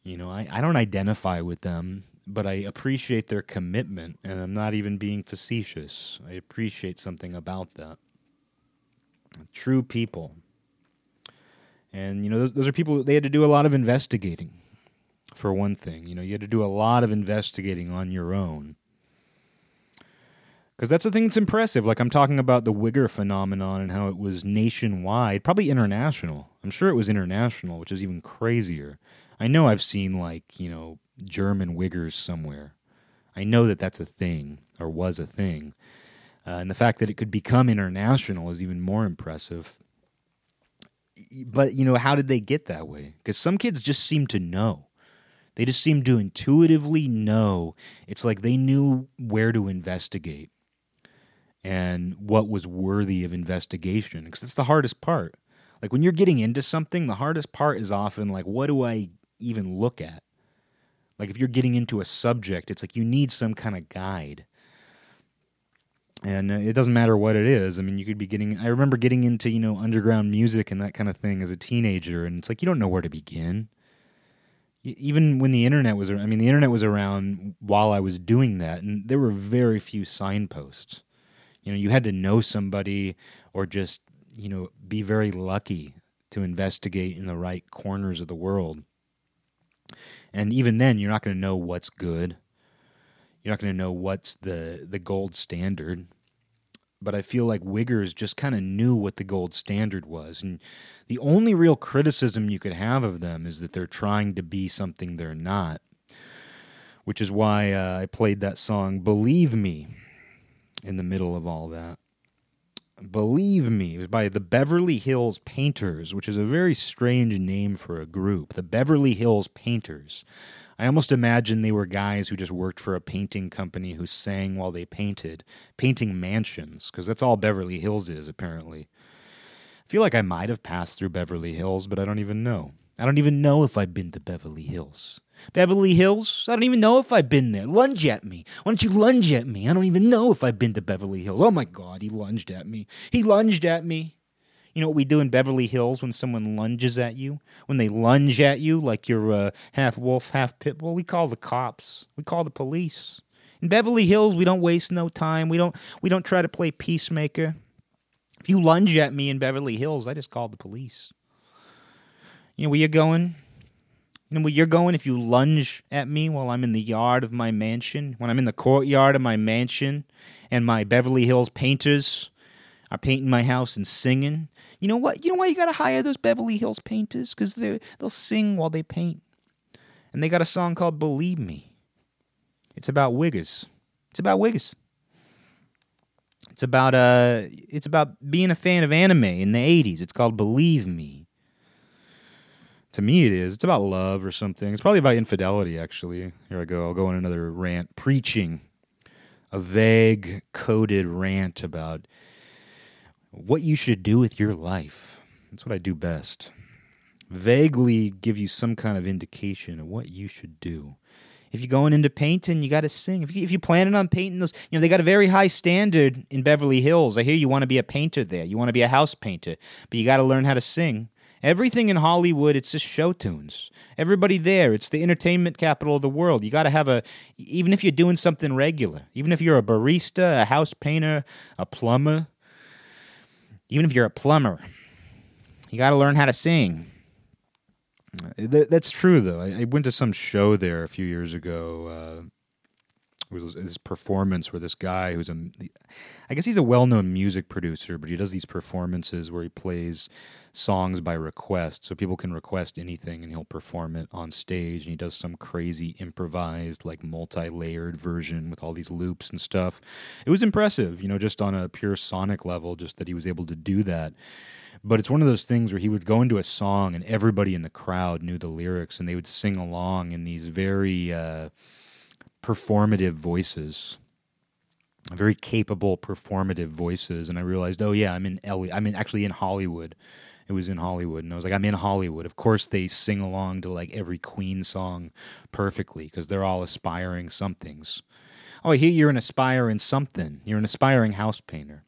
You know, I, I don't identify with them, but I appreciate their commitment, and I'm not even being facetious. I appreciate something about that. True people. And, you know, those, those are people, they had to do a lot of investigating, for one thing. You know, you had to do a lot of investigating on your own because that's the thing that's impressive. Like I'm talking about the Wigger phenomenon and how it was nationwide, probably international. I'm sure it was international, which is even crazier. I know I've seen like you know German Wiggers somewhere. I know that that's a thing or was a thing, uh, and the fact that it could become international is even more impressive. But you know, how did they get that way? Because some kids just seem to know. They just seem to intuitively know. It's like they knew where to investigate and what was worthy of investigation because it's the hardest part like when you're getting into something the hardest part is often like what do i even look at. Like if you're getting into a subject it's like you need some kind of guide. And uh, it doesn't matter what it is. I mean you could be getting i remember getting into you know underground music and that kind of thing as a teenager and it's like you don't know where to begin. Even when the internet was i mean the internet was around while i was doing that and there were very few signposts. You know, you had to know somebody or just, you know, be very lucky to investigate in the right corners of the world. And even then, you're not going to know what's good. You're not going to know what's the the gold standard. But I feel like Wiggers just kind of knew what the gold standard was. And the only real criticism you could have of them is that they're trying to be something they're not. Which is why uh, I played that song Believe Me in the middle of all that. Believe Me it was by the Beverly Hills Painters, which is a very strange name for a group. The Beverly Hills Painters. I almost imagine they were guys who just worked for a painting company who sang while they painted, painting mansions, because that's all Beverly Hills is, apparently. I feel like I might have passed through Beverly Hills, but I don't even know. I don't even know if I've been to Beverly Hills. Beverly Hills? I don't even know if I've been there. Lunge at me. Why don't you lunge at me? I don't even know if I've been to Beverly Hills. Oh my God, he lunged at me. He lunged at me. You know what we do in Beverly Hills when someone lunges at you? When they lunge at you like you're uh, half wolf, half pit bull? We call the cops. We call the police. In Beverly Hills, we don't waste no time. We don't. We don't try to play peacemaker. If you lunge at me in Beverly Hills, I just call the police. You know where you're going? Know where you're going if you lunge at me while I'm in the yard of my mansion, when I'm in the courtyard of my mansion, and my Beverly Hills painters are painting my house and singing. You know what? You know why you gotta hire those Beverly Hills painters? Because they they'll sing while they paint, and they got a song called "Believe Me." It's about wiggers. It's about wiggers. It's about uh it's about being a fan of anime in the 80s. It's called Believe Me. To me it is. It's about love or something. It's probably about infidelity actually. Here I go. I'll go on another rant preaching a vague coded rant about what you should do with your life. That's what I do best. Vaguely give you some kind of indication of what you should do. If you're going into painting, you got to sing. If, you, if you're planning on painting those, you know, they got a very high standard in Beverly Hills. I hear you want to be a painter there. You want to be a house painter, but you got to learn how to sing. Everything in Hollywood, it's just show tunes. Everybody there, it's the entertainment capital of the world. You got to have a, even if you're doing something regular, even if you're a barista, a house painter, a plumber, even if you're a plumber, you got to learn how to sing. Uh, That's true, though. I, went to some show there a few years ago. Uh, it was this performance where this guy who's a, I guess he's a well-known music producer, but he does these performances where he plays songs by request, so people can request anything and he'll perform it on stage. And he does some crazy improvised, like multi-layered version with all these loops and stuff. It was impressive, you know, just on a pure sonic level, just that he was able to do that. But it's one of those things where he would go into a song and everybody in the crowd knew the lyrics and they would sing along in these very uh, performative voices, very capable performative voices. And I realized, oh yeah, I'm in L- I'm in actually in Hollywood. It was in Hollywood, and I was like, I'm in Hollywood. Of course, they sing along to like every Queen song perfectly because they're all aspiring somethings. Oh, hear you're an aspiring something. You're an aspiring house painter.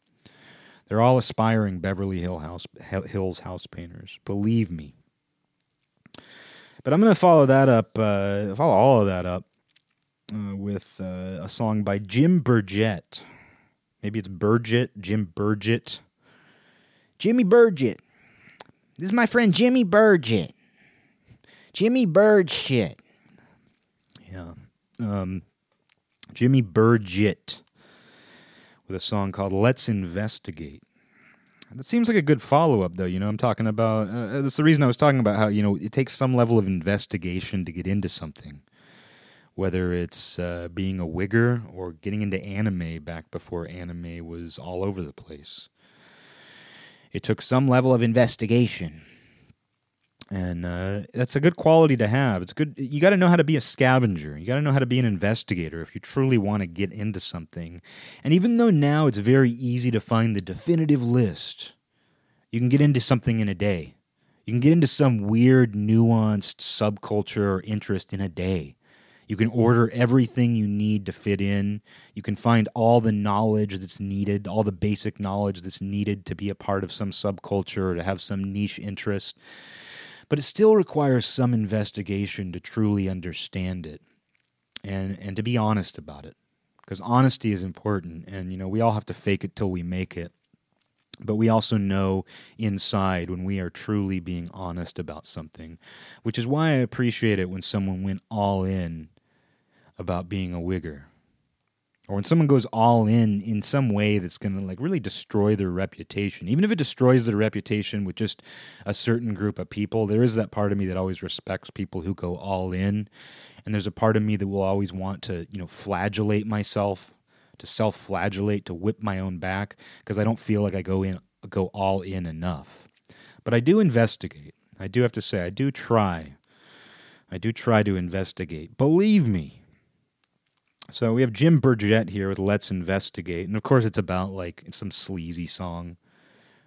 They're all aspiring Beverly Hill house, Hills house painters. Believe me. But I'm going to follow that up, uh, follow all of that up uh, with uh, a song by Jim Burgett. Maybe it's Burgett, Jim Burgett. Jimmy Burgett. This is my friend Jimmy Burgett. Jimmy Bird shit. Yeah. Um, Jimmy Burgett with a song called Let's Investigate. That seems like a good follow up, though. You know, I'm talking about. Uh, that's the reason I was talking about how, you know, it takes some level of investigation to get into something. Whether it's uh, being a wigger or getting into anime back before anime was all over the place. It took some level of investigation. And uh, that's a good quality to have. It's good. You got to know how to be a scavenger. You got to know how to be an investigator if you truly want to get into something. And even though now it's very easy to find the definitive list, you can get into something in a day. You can get into some weird, nuanced subculture or interest in a day. You can order everything you need to fit in. You can find all the knowledge that's needed, all the basic knowledge that's needed to be a part of some subculture or to have some niche interest. But it still requires some investigation to truly understand it and, and to be honest about it. Because honesty is important. And, you know, we all have to fake it till we make it. But we also know inside when we are truly being honest about something, which is why I appreciate it when someone went all in about being a wigger. Or when someone goes all in in some way that's going to like really destroy their reputation. Even if it destroys their reputation with just a certain group of people, there is that part of me that always respects people who go all in. And there's a part of me that will always want to, you know, flagellate myself, to self-flagellate, to whip my own back because I don't feel like I go in go all in enough. But I do investigate. I do have to say I do try. I do try to investigate. Believe me, so we have Jim Burgett here with Let's Investigate. And of course, it's about like some sleazy song.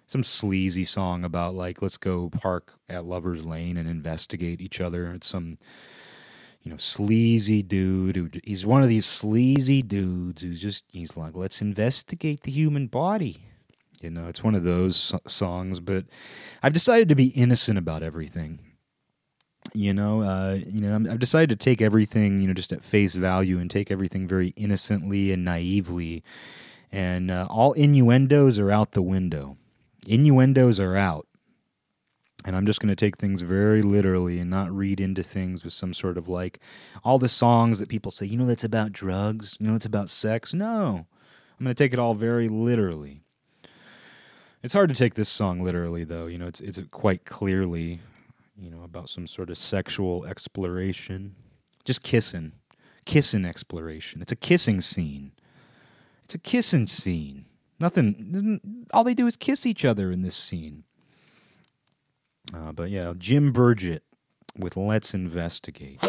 Some sleazy song about like, let's go park at Lover's Lane and investigate each other. It's some, you know, sleazy dude who he's one of these sleazy dudes who's just, he's like, let's investigate the human body. You know, it's one of those songs, but I've decided to be innocent about everything you know uh, you know I'm, i've decided to take everything you know just at face value and take everything very innocently and naively. And uh, all innuendos are out the window. Innuendos are out. And i'm just going to take things very literally and not read into things with some sort of like all the songs that people say you know that's about drugs. You know it's about sex. No. I'm going to take it all very literally. It's hard to take this song literally though. You know it's it's quite clearly you know, about some sort of sexual exploration. Just kissing. kissing exploration. It's a kissing scene. It's a kissing scene. Nothing. All they do is kiss each other in this scene. Uh, but yeah, Jim Burgett with Let's Investigate.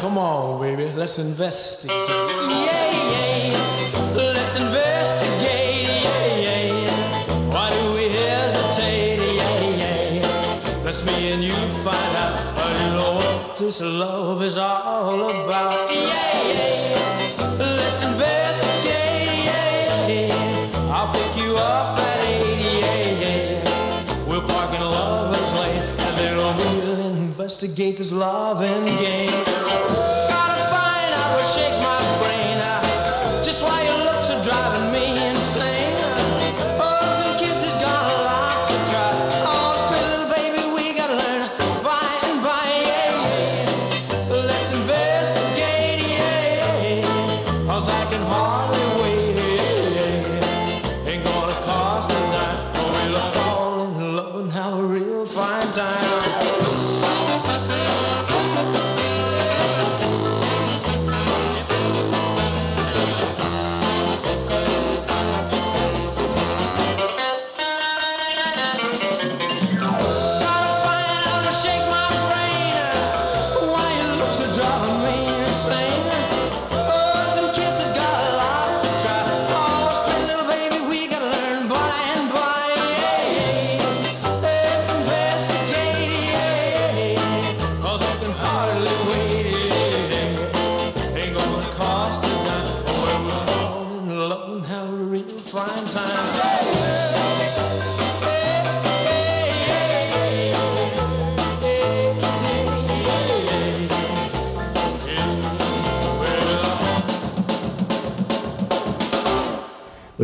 Come on, baby, let's investigate. Yeah, yeah. Let's investigate. Yeah, yeah. Why do we hesitate? Yeah, yeah. Let's me and you find out. uh, You know what this love is all about. Yeah, yeah. Let's investigate. Yeah, yeah. I'll pick you up at 80. Yeah, yeah. We'll park in Lover's Lane and then we'll investigate this loving game.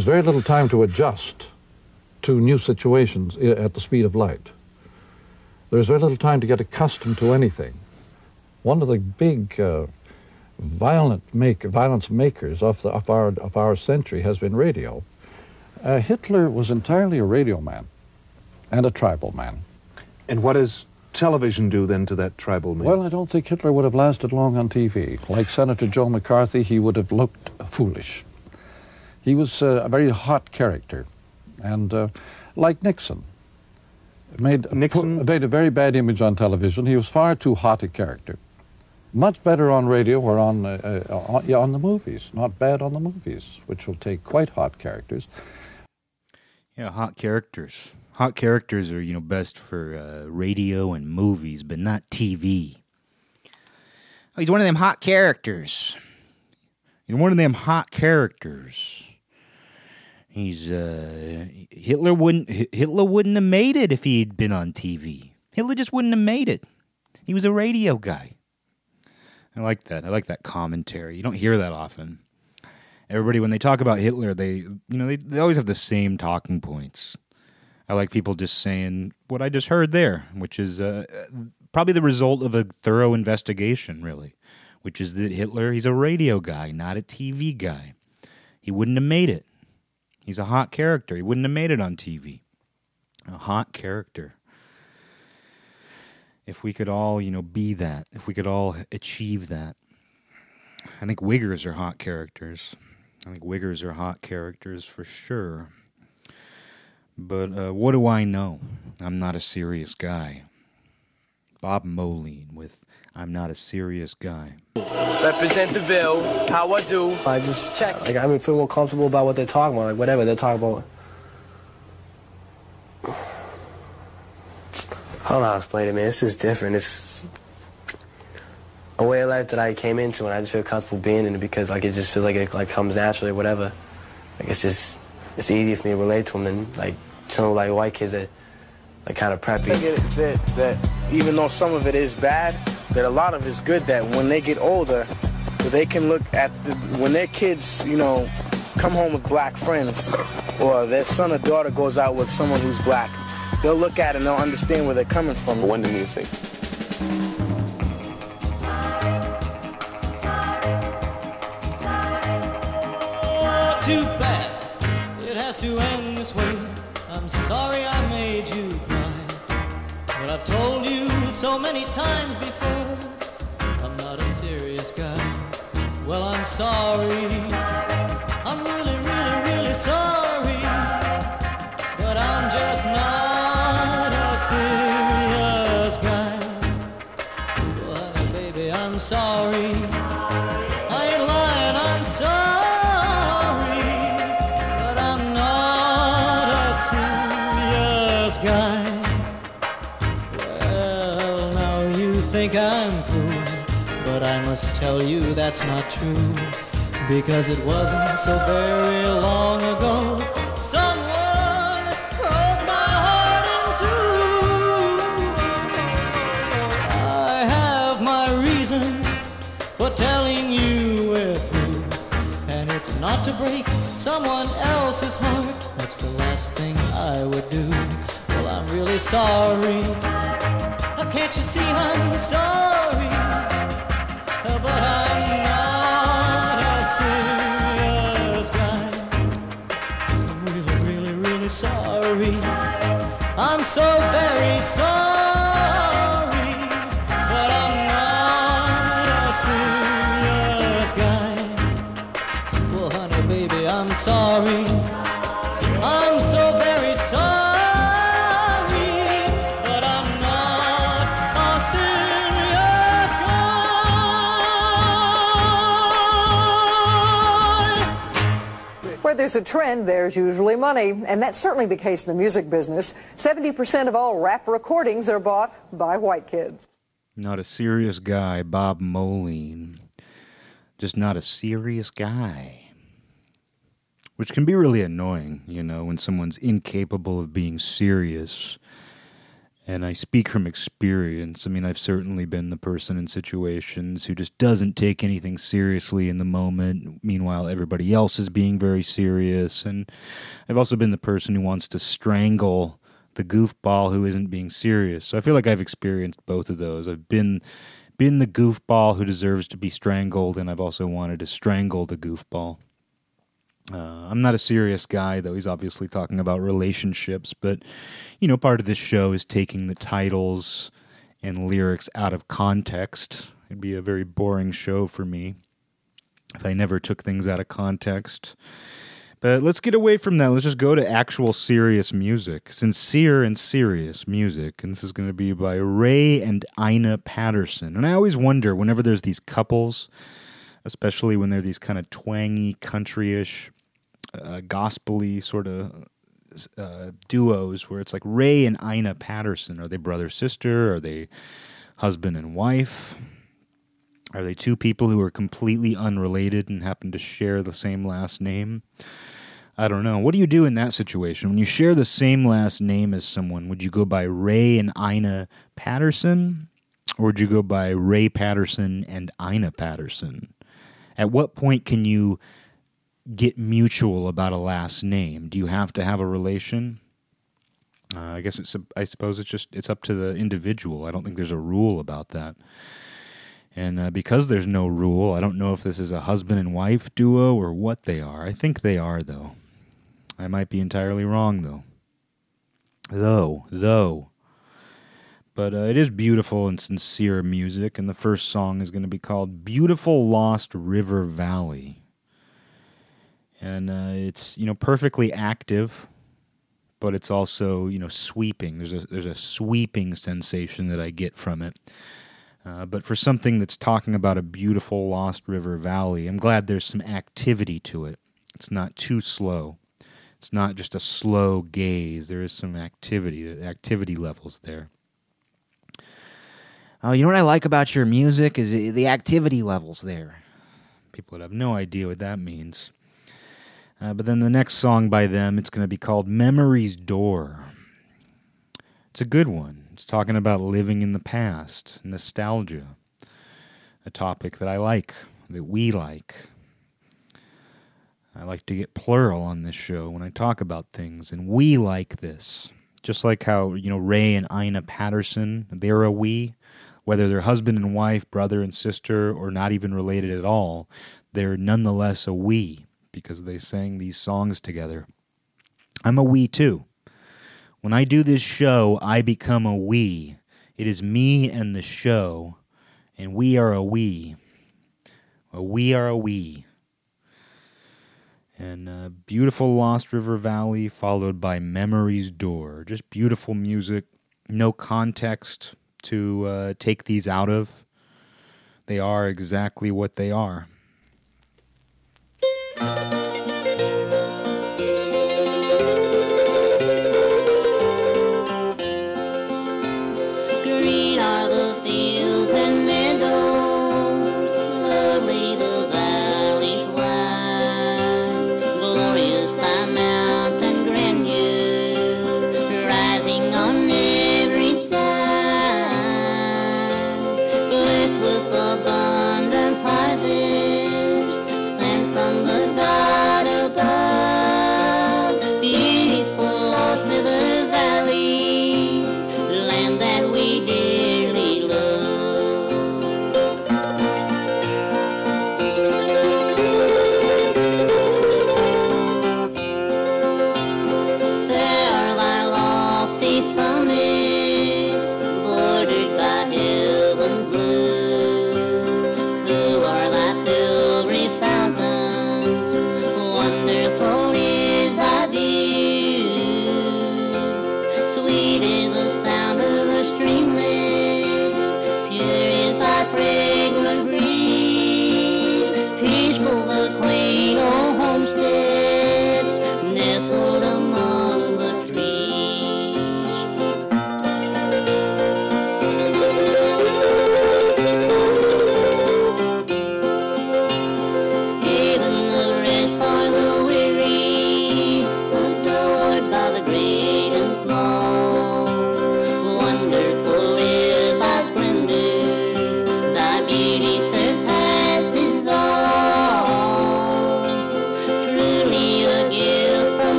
There's very little time to adjust to new situations at the speed of light. There's very little time to get accustomed to anything. One of the big uh, violent make, violence makers of, the, of, our, of our century has been radio. Uh, Hitler was entirely a radio man and a tribal man. And what does television do then to that tribal man? Well, I don't think Hitler would have lasted long on TV. Like Senator Joe McCarthy, he would have looked foolish. He was uh, a very hot character, and uh, like Nixon, made Nixon made a very bad image on television. He was far too hot a character. Much better on radio or on uh, uh, on, yeah, on the movies. Not bad on the movies, which will take quite hot characters. Yeah, hot characters. Hot characters are, you know, best for uh, radio and movies, but not TV. Oh, he's one of them hot characters. He's one of them hot characters. He's uh, Hitler wouldn't Hitler wouldn't have made it if he'd been on TV. Hitler just wouldn't have made it. He was a radio guy. I like that. I like that commentary. You don't hear that often. Everybody, when they talk about Hitler, they you know they, they always have the same talking points. I like people just saying what I just heard there, which is uh, probably the result of a thorough investigation, really. Which is that Hitler, he's a radio guy, not a TV guy. He wouldn't have made it. He's a hot character. He wouldn't have made it on TV. A hot character. If we could all, you know, be that, if we could all achieve that. I think Wiggers are hot characters. I think Wiggers are hot characters for sure. But uh, what do I know? I'm not a serious guy. Bob Moline with I'm Not a Serious Guy. Represent the Ville. How I do. I just check. Like I feel more comfortable about what they're talking about. Like whatever they're talking about. I don't know how to explain it, man. It's just different. It's a way of life that I came into, and I just feel comfortable being in it because like it just feels like it like comes naturally or whatever. Like it's just it's easier for me to relate to them than like chilling with like white kids that like kind of preppy. I preppy. think it, that, that even though some of it is bad, that a lot of it's good that when they get older, they can look at the, when their kids, you know, come home with black friends, or their son or daughter goes out with someone who's black, they'll look at it and they'll understand where they're coming from. When the music. Too bad. It has to end this way. I'm sorry I made you cry. But I've told you so many times before, I'm not a Well, I'm sorry. I'm really, really, really sorry. But I'm just not a serious guy. Well, baby, I'm sorry. I ain't must tell you that's not true. Because it wasn't so very long ago. Someone broke my heart in two. I have my reasons for telling you we're through. And it's not to break someone else's heart. That's the last thing I would do. Well, I'm really sorry. Can't you see I'm sorry? Oh, there's a trend, there's usually money, and that's certainly the case in the music business. 70% of all rap recordings are bought by white kids. Not a serious guy, Bob Moline. Just not a serious guy. Which can be really annoying, you know, when someone's incapable of being serious. And I speak from experience. I mean, I've certainly been the person in situations who just doesn't take anything seriously in the moment. Meanwhile, everybody else is being very serious. And I've also been the person who wants to strangle the goofball who isn't being serious. So I feel like I've experienced both of those. I've been been the goofball who deserves to be strangled, and I've also wanted to strangle the goofball. Uh, I'm not a serious guy, though. He's obviously talking about relationships, but you know, part of this show is taking the titles and lyrics out of context. It'd be a very boring show for me if I never took things out of context. But let's get away from that. Let's just go to actual serious music, sincere and serious music. And this is going to be by Ray and Ina Patterson. And I always wonder whenever there's these couples, especially when they're these kind of twangy, countryish, uh, gospely sort of uh, duos, where it's like Ray and Ina Patterson. Are they brother sister? Are they husband and wife? Are they two people who are completely unrelated and happen to share the same last name? I don't know. What do you do in that situation? When you share the same last name as someone, would you go by Ray and Ina Patterson? Or would you go by Ray Patterson and Ina Patterson? At what point can you get mutual about a last name? Do you have to have a relation? Uh, I guess it's. I suppose it's just it's up to the individual. I don't think there's a rule about that. And uh, because there's no rule, I don't know if this is a husband and wife duo or what they are. I think they are, though. I might be entirely wrong, though. Though, though. But uh, it is beautiful and sincere music, and the first song is going to be called Beautiful Lost River Valley. And uh, it's, you know, perfectly active, but it's also, you know, sweeping. There's a, there's a sweeping sensation that I get from it. Uh, but for something that's talking about a beautiful Lost River Valley, I'm glad there's some activity to it. It's not too slow. It's not just a slow gaze. There is some activity, activity levels there. Oh, you know what I like about your music is the activity levels there. People would have no idea what that means. Uh, but then the next song by them, it's going to be called Memory's Door. It's a good one. It's talking about living in the past, nostalgia, a topic that I like, that we like. I like to get plural on this show when I talk about things, and we like this. Just like how, you know, Ray and Ina Patterson, they're a we. Whether they're husband and wife, brother and sister, or not even related at all, they're nonetheless a we because they sang these songs together. I'm a we too. When I do this show, I become a we. It is me and the show, and we are a we. A we are a we. And uh, beautiful Lost River Valley, followed by Memory's Door. Just beautiful music. No context to uh, take these out of. They are exactly what they are.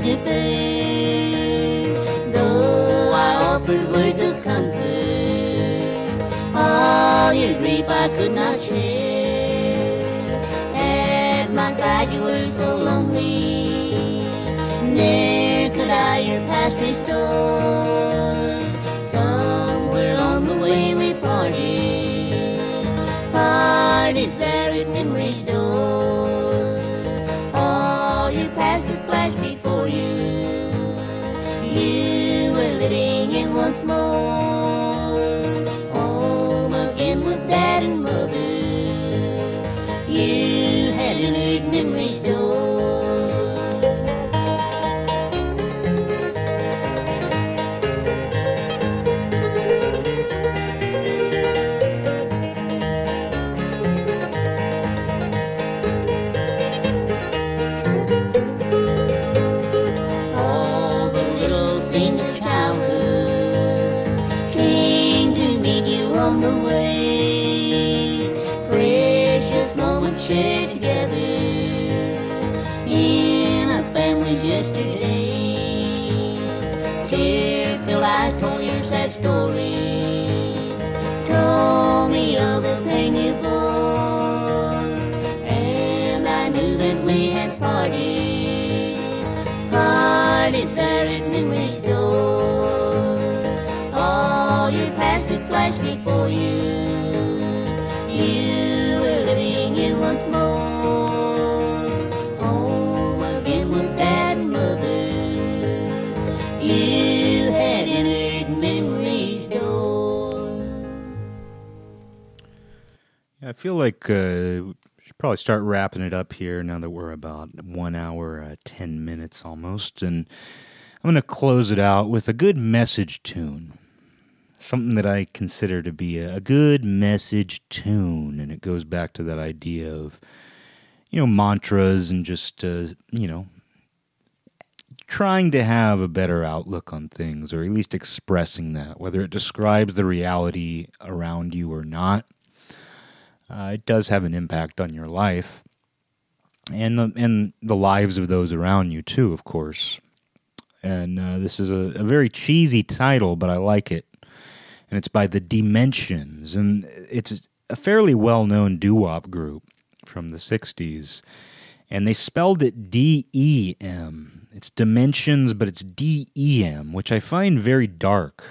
To. Though I offered words of comfort, all your grief I could not share. At my side you were so lonely. Ne'er could I your past restore. Entered before you. You were living in once more. Home again with dad and mother. You had entered memory's door. Yeah, I feel like uh, we should probably start wrapping it up here now that we're about one hour, uh, 10 minutes almost. And I'm going to close it out with a good message tune. Something that I consider to be a, good message tune, and it goes back to that idea of you know mantras and just uh, you know trying to have a better outlook on things, or at least expressing that, whether it describes the reality around you or not. Uh, it does have an impact on your life and the and the lives of those around you too, of course. And uh, this is a, a very cheesy title, but I like it. And it's by the Demensions, and it's a fairly well-known doo-wop group from the '60s, and they spelled it D E M. It's Dimensions, but it's D E M, which I find very dark,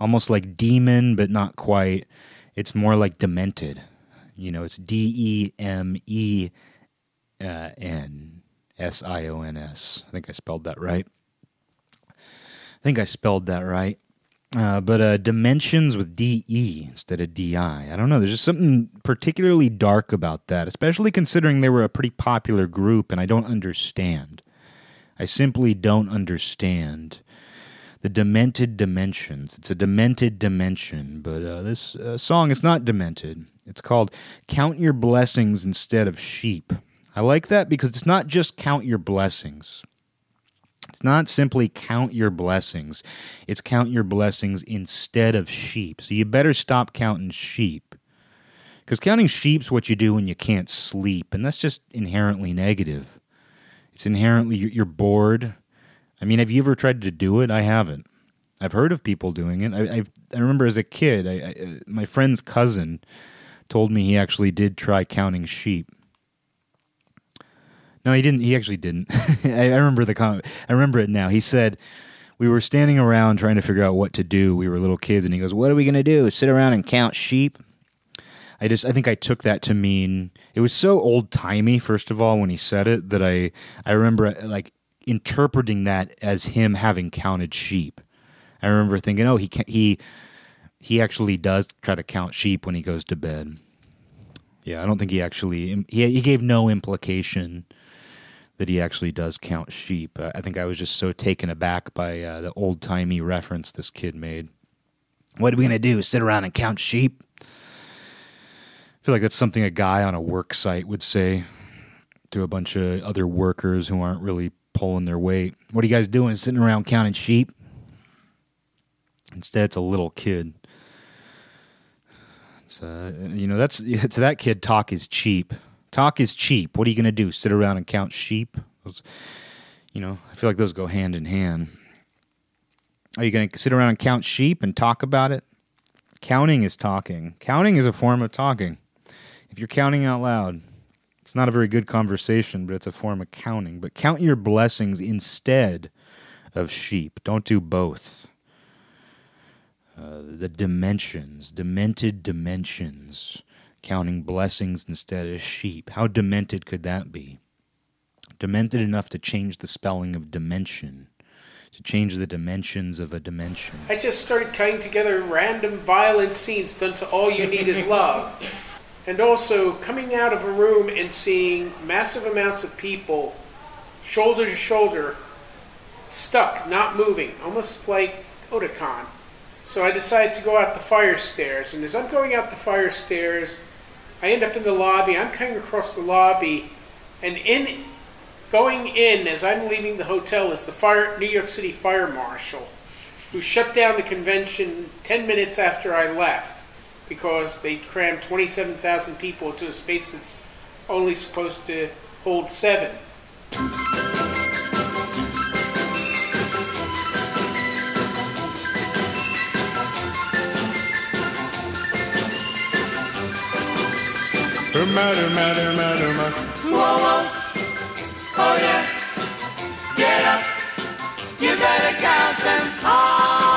almost like demon, but not quite. It's more like demented. You know, it's D E M E uh, N S I O N S. I think I spelled that right. I think I spelled that right. Uh, but uh, dimensions with D E instead of DI. I don't know. There's just something particularly dark about that, especially considering they were a pretty popular group, and I don't understand. I simply don't understand the demented dimensions. It's a demented dimension, but uh, this uh, song is not demented. It's called Count Your Blessings Instead of Sheep. I like that because it's not just count your blessings. It's not simply count your blessings. It's count your blessings instead of sheep. So you better stop counting sheep. Because counting sheep's what you do when you can't sleep, and that's just inherently negative. It's inherently you're bored. I mean, have you ever tried to do it? I haven't. I've heard of people doing it. I, I've, I remember as a kid, I, I, uh, my friend's cousin told me he actually did try counting sheep. No, he didn't. He actually didn't. I, I remember the comment. I remember it now. He said we were standing around trying to figure out what to do. We were little kids, and he goes, "What are we going to do? Sit around and count sheep?" I just I think I took that to mean it was so old timey. First of all, when he said it, that I I remember like interpreting that as him having counted sheep. I remember thinking, oh, he ca- he he actually does try to count sheep when he goes to bed. Yeah, I don't think he actually he he gave no implication that he actually does count sheep. Uh, I think I was just so taken aback by uh, the old timey reference this kid made. What are we gonna do? Sit around and count sheep? I feel like that's something a guy on a work site would say to a bunch of other workers who aren't really pulling their weight. What are you guys doing? Sitting around counting sheep? Instead, it's a little kid. It's, uh, you know, that's to that kid. Talk is cheap. Talk is cheap. What are you going to do? Sit around and count sheep? Those, you know, I feel like those go hand in hand. Are you going to sit around and count sheep and talk about it? Counting is talking. Counting is a form of talking. If you're counting out loud, it's not a very good conversation, but it's a form of counting. But count your blessings instead of sheep. Don't do both. Uh, the dimensions, demented dimensions, counting blessings instead of sheep. How demented could that be? Demented enough to change the spelling of dimension, to change the dimensions of a dimension. I just started cutting together random violent scenes done to All You Need Is Love. And also coming out of a room and seeing massive amounts of people, shoulder to shoulder, stuck, not moving, almost like Otakon. So I decided to go out the fire stairs. And as I'm going out the fire stairs, I end up in the lobby. I'm coming across the lobby. And in going in, as I'm leaving the hotel, is the fire, New York City fire marshal, who shut down the convention 10 minutes after I left because they crammed 27,000 people into a space that's only supposed to hold seven. Matter, matter, matter, matter. Whoa, whoa. Oh, yeah. Get up. You better count them all.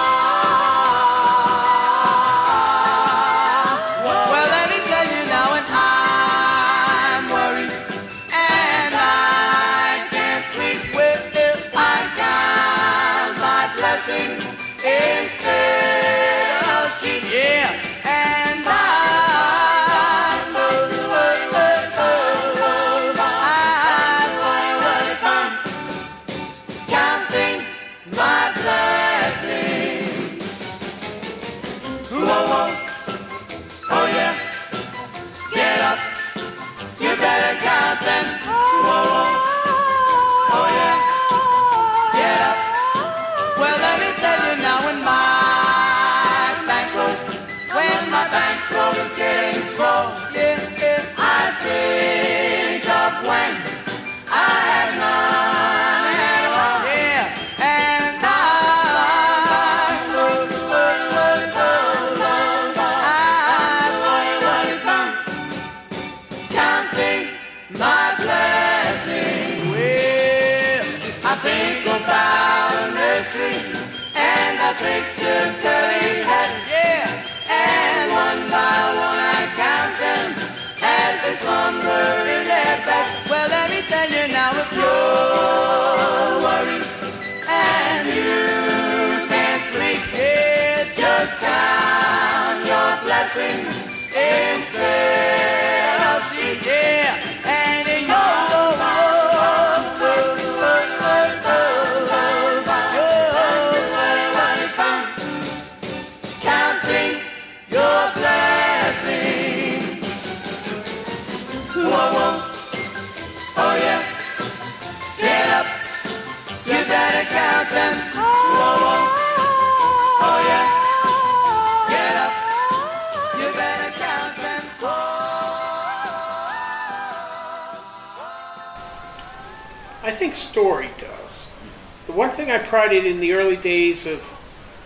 Your blessings story does. The one thing I prided in the early days of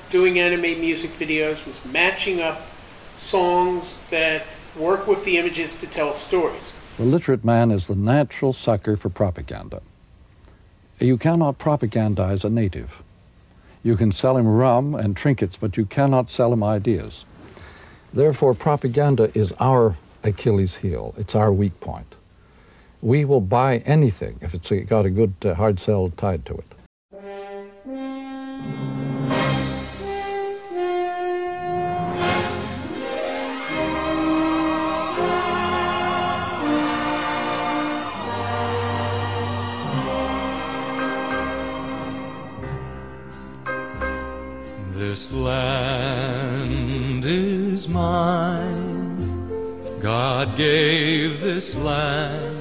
doing anime music videos was matching up songs that work with the images to tell stories. The literate man is the natural sucker for propaganda. You cannot propagandize a native. You can sell him rum and trinkets, but you cannot sell him ideas. Therefore, propaganda is our Achilles heel. It's our weak point. We will buy anything if it's got a good uh, hard sell tied to it. This land is mine. God gave this land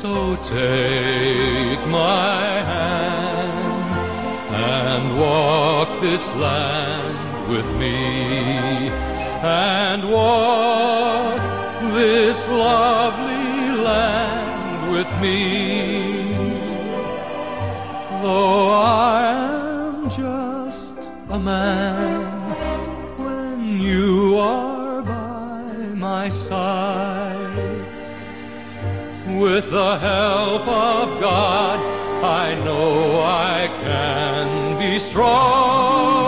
So take my hand and walk this land with me and walk this lovely land with me. Though I am just a man when you are by my side. With the help of God, I know I can be strong.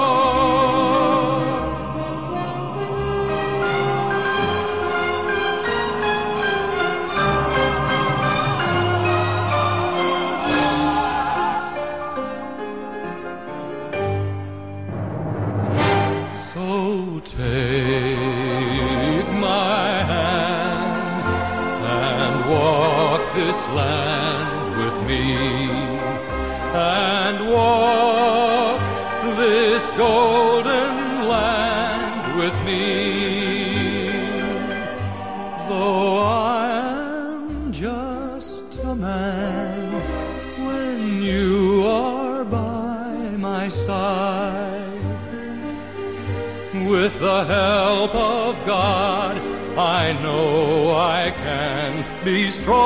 The help of God, I know I can be strong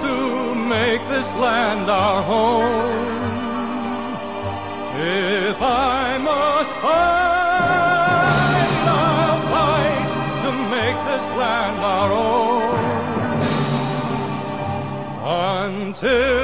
to make this land our home. If I must fight, I'll fight to make this land our own until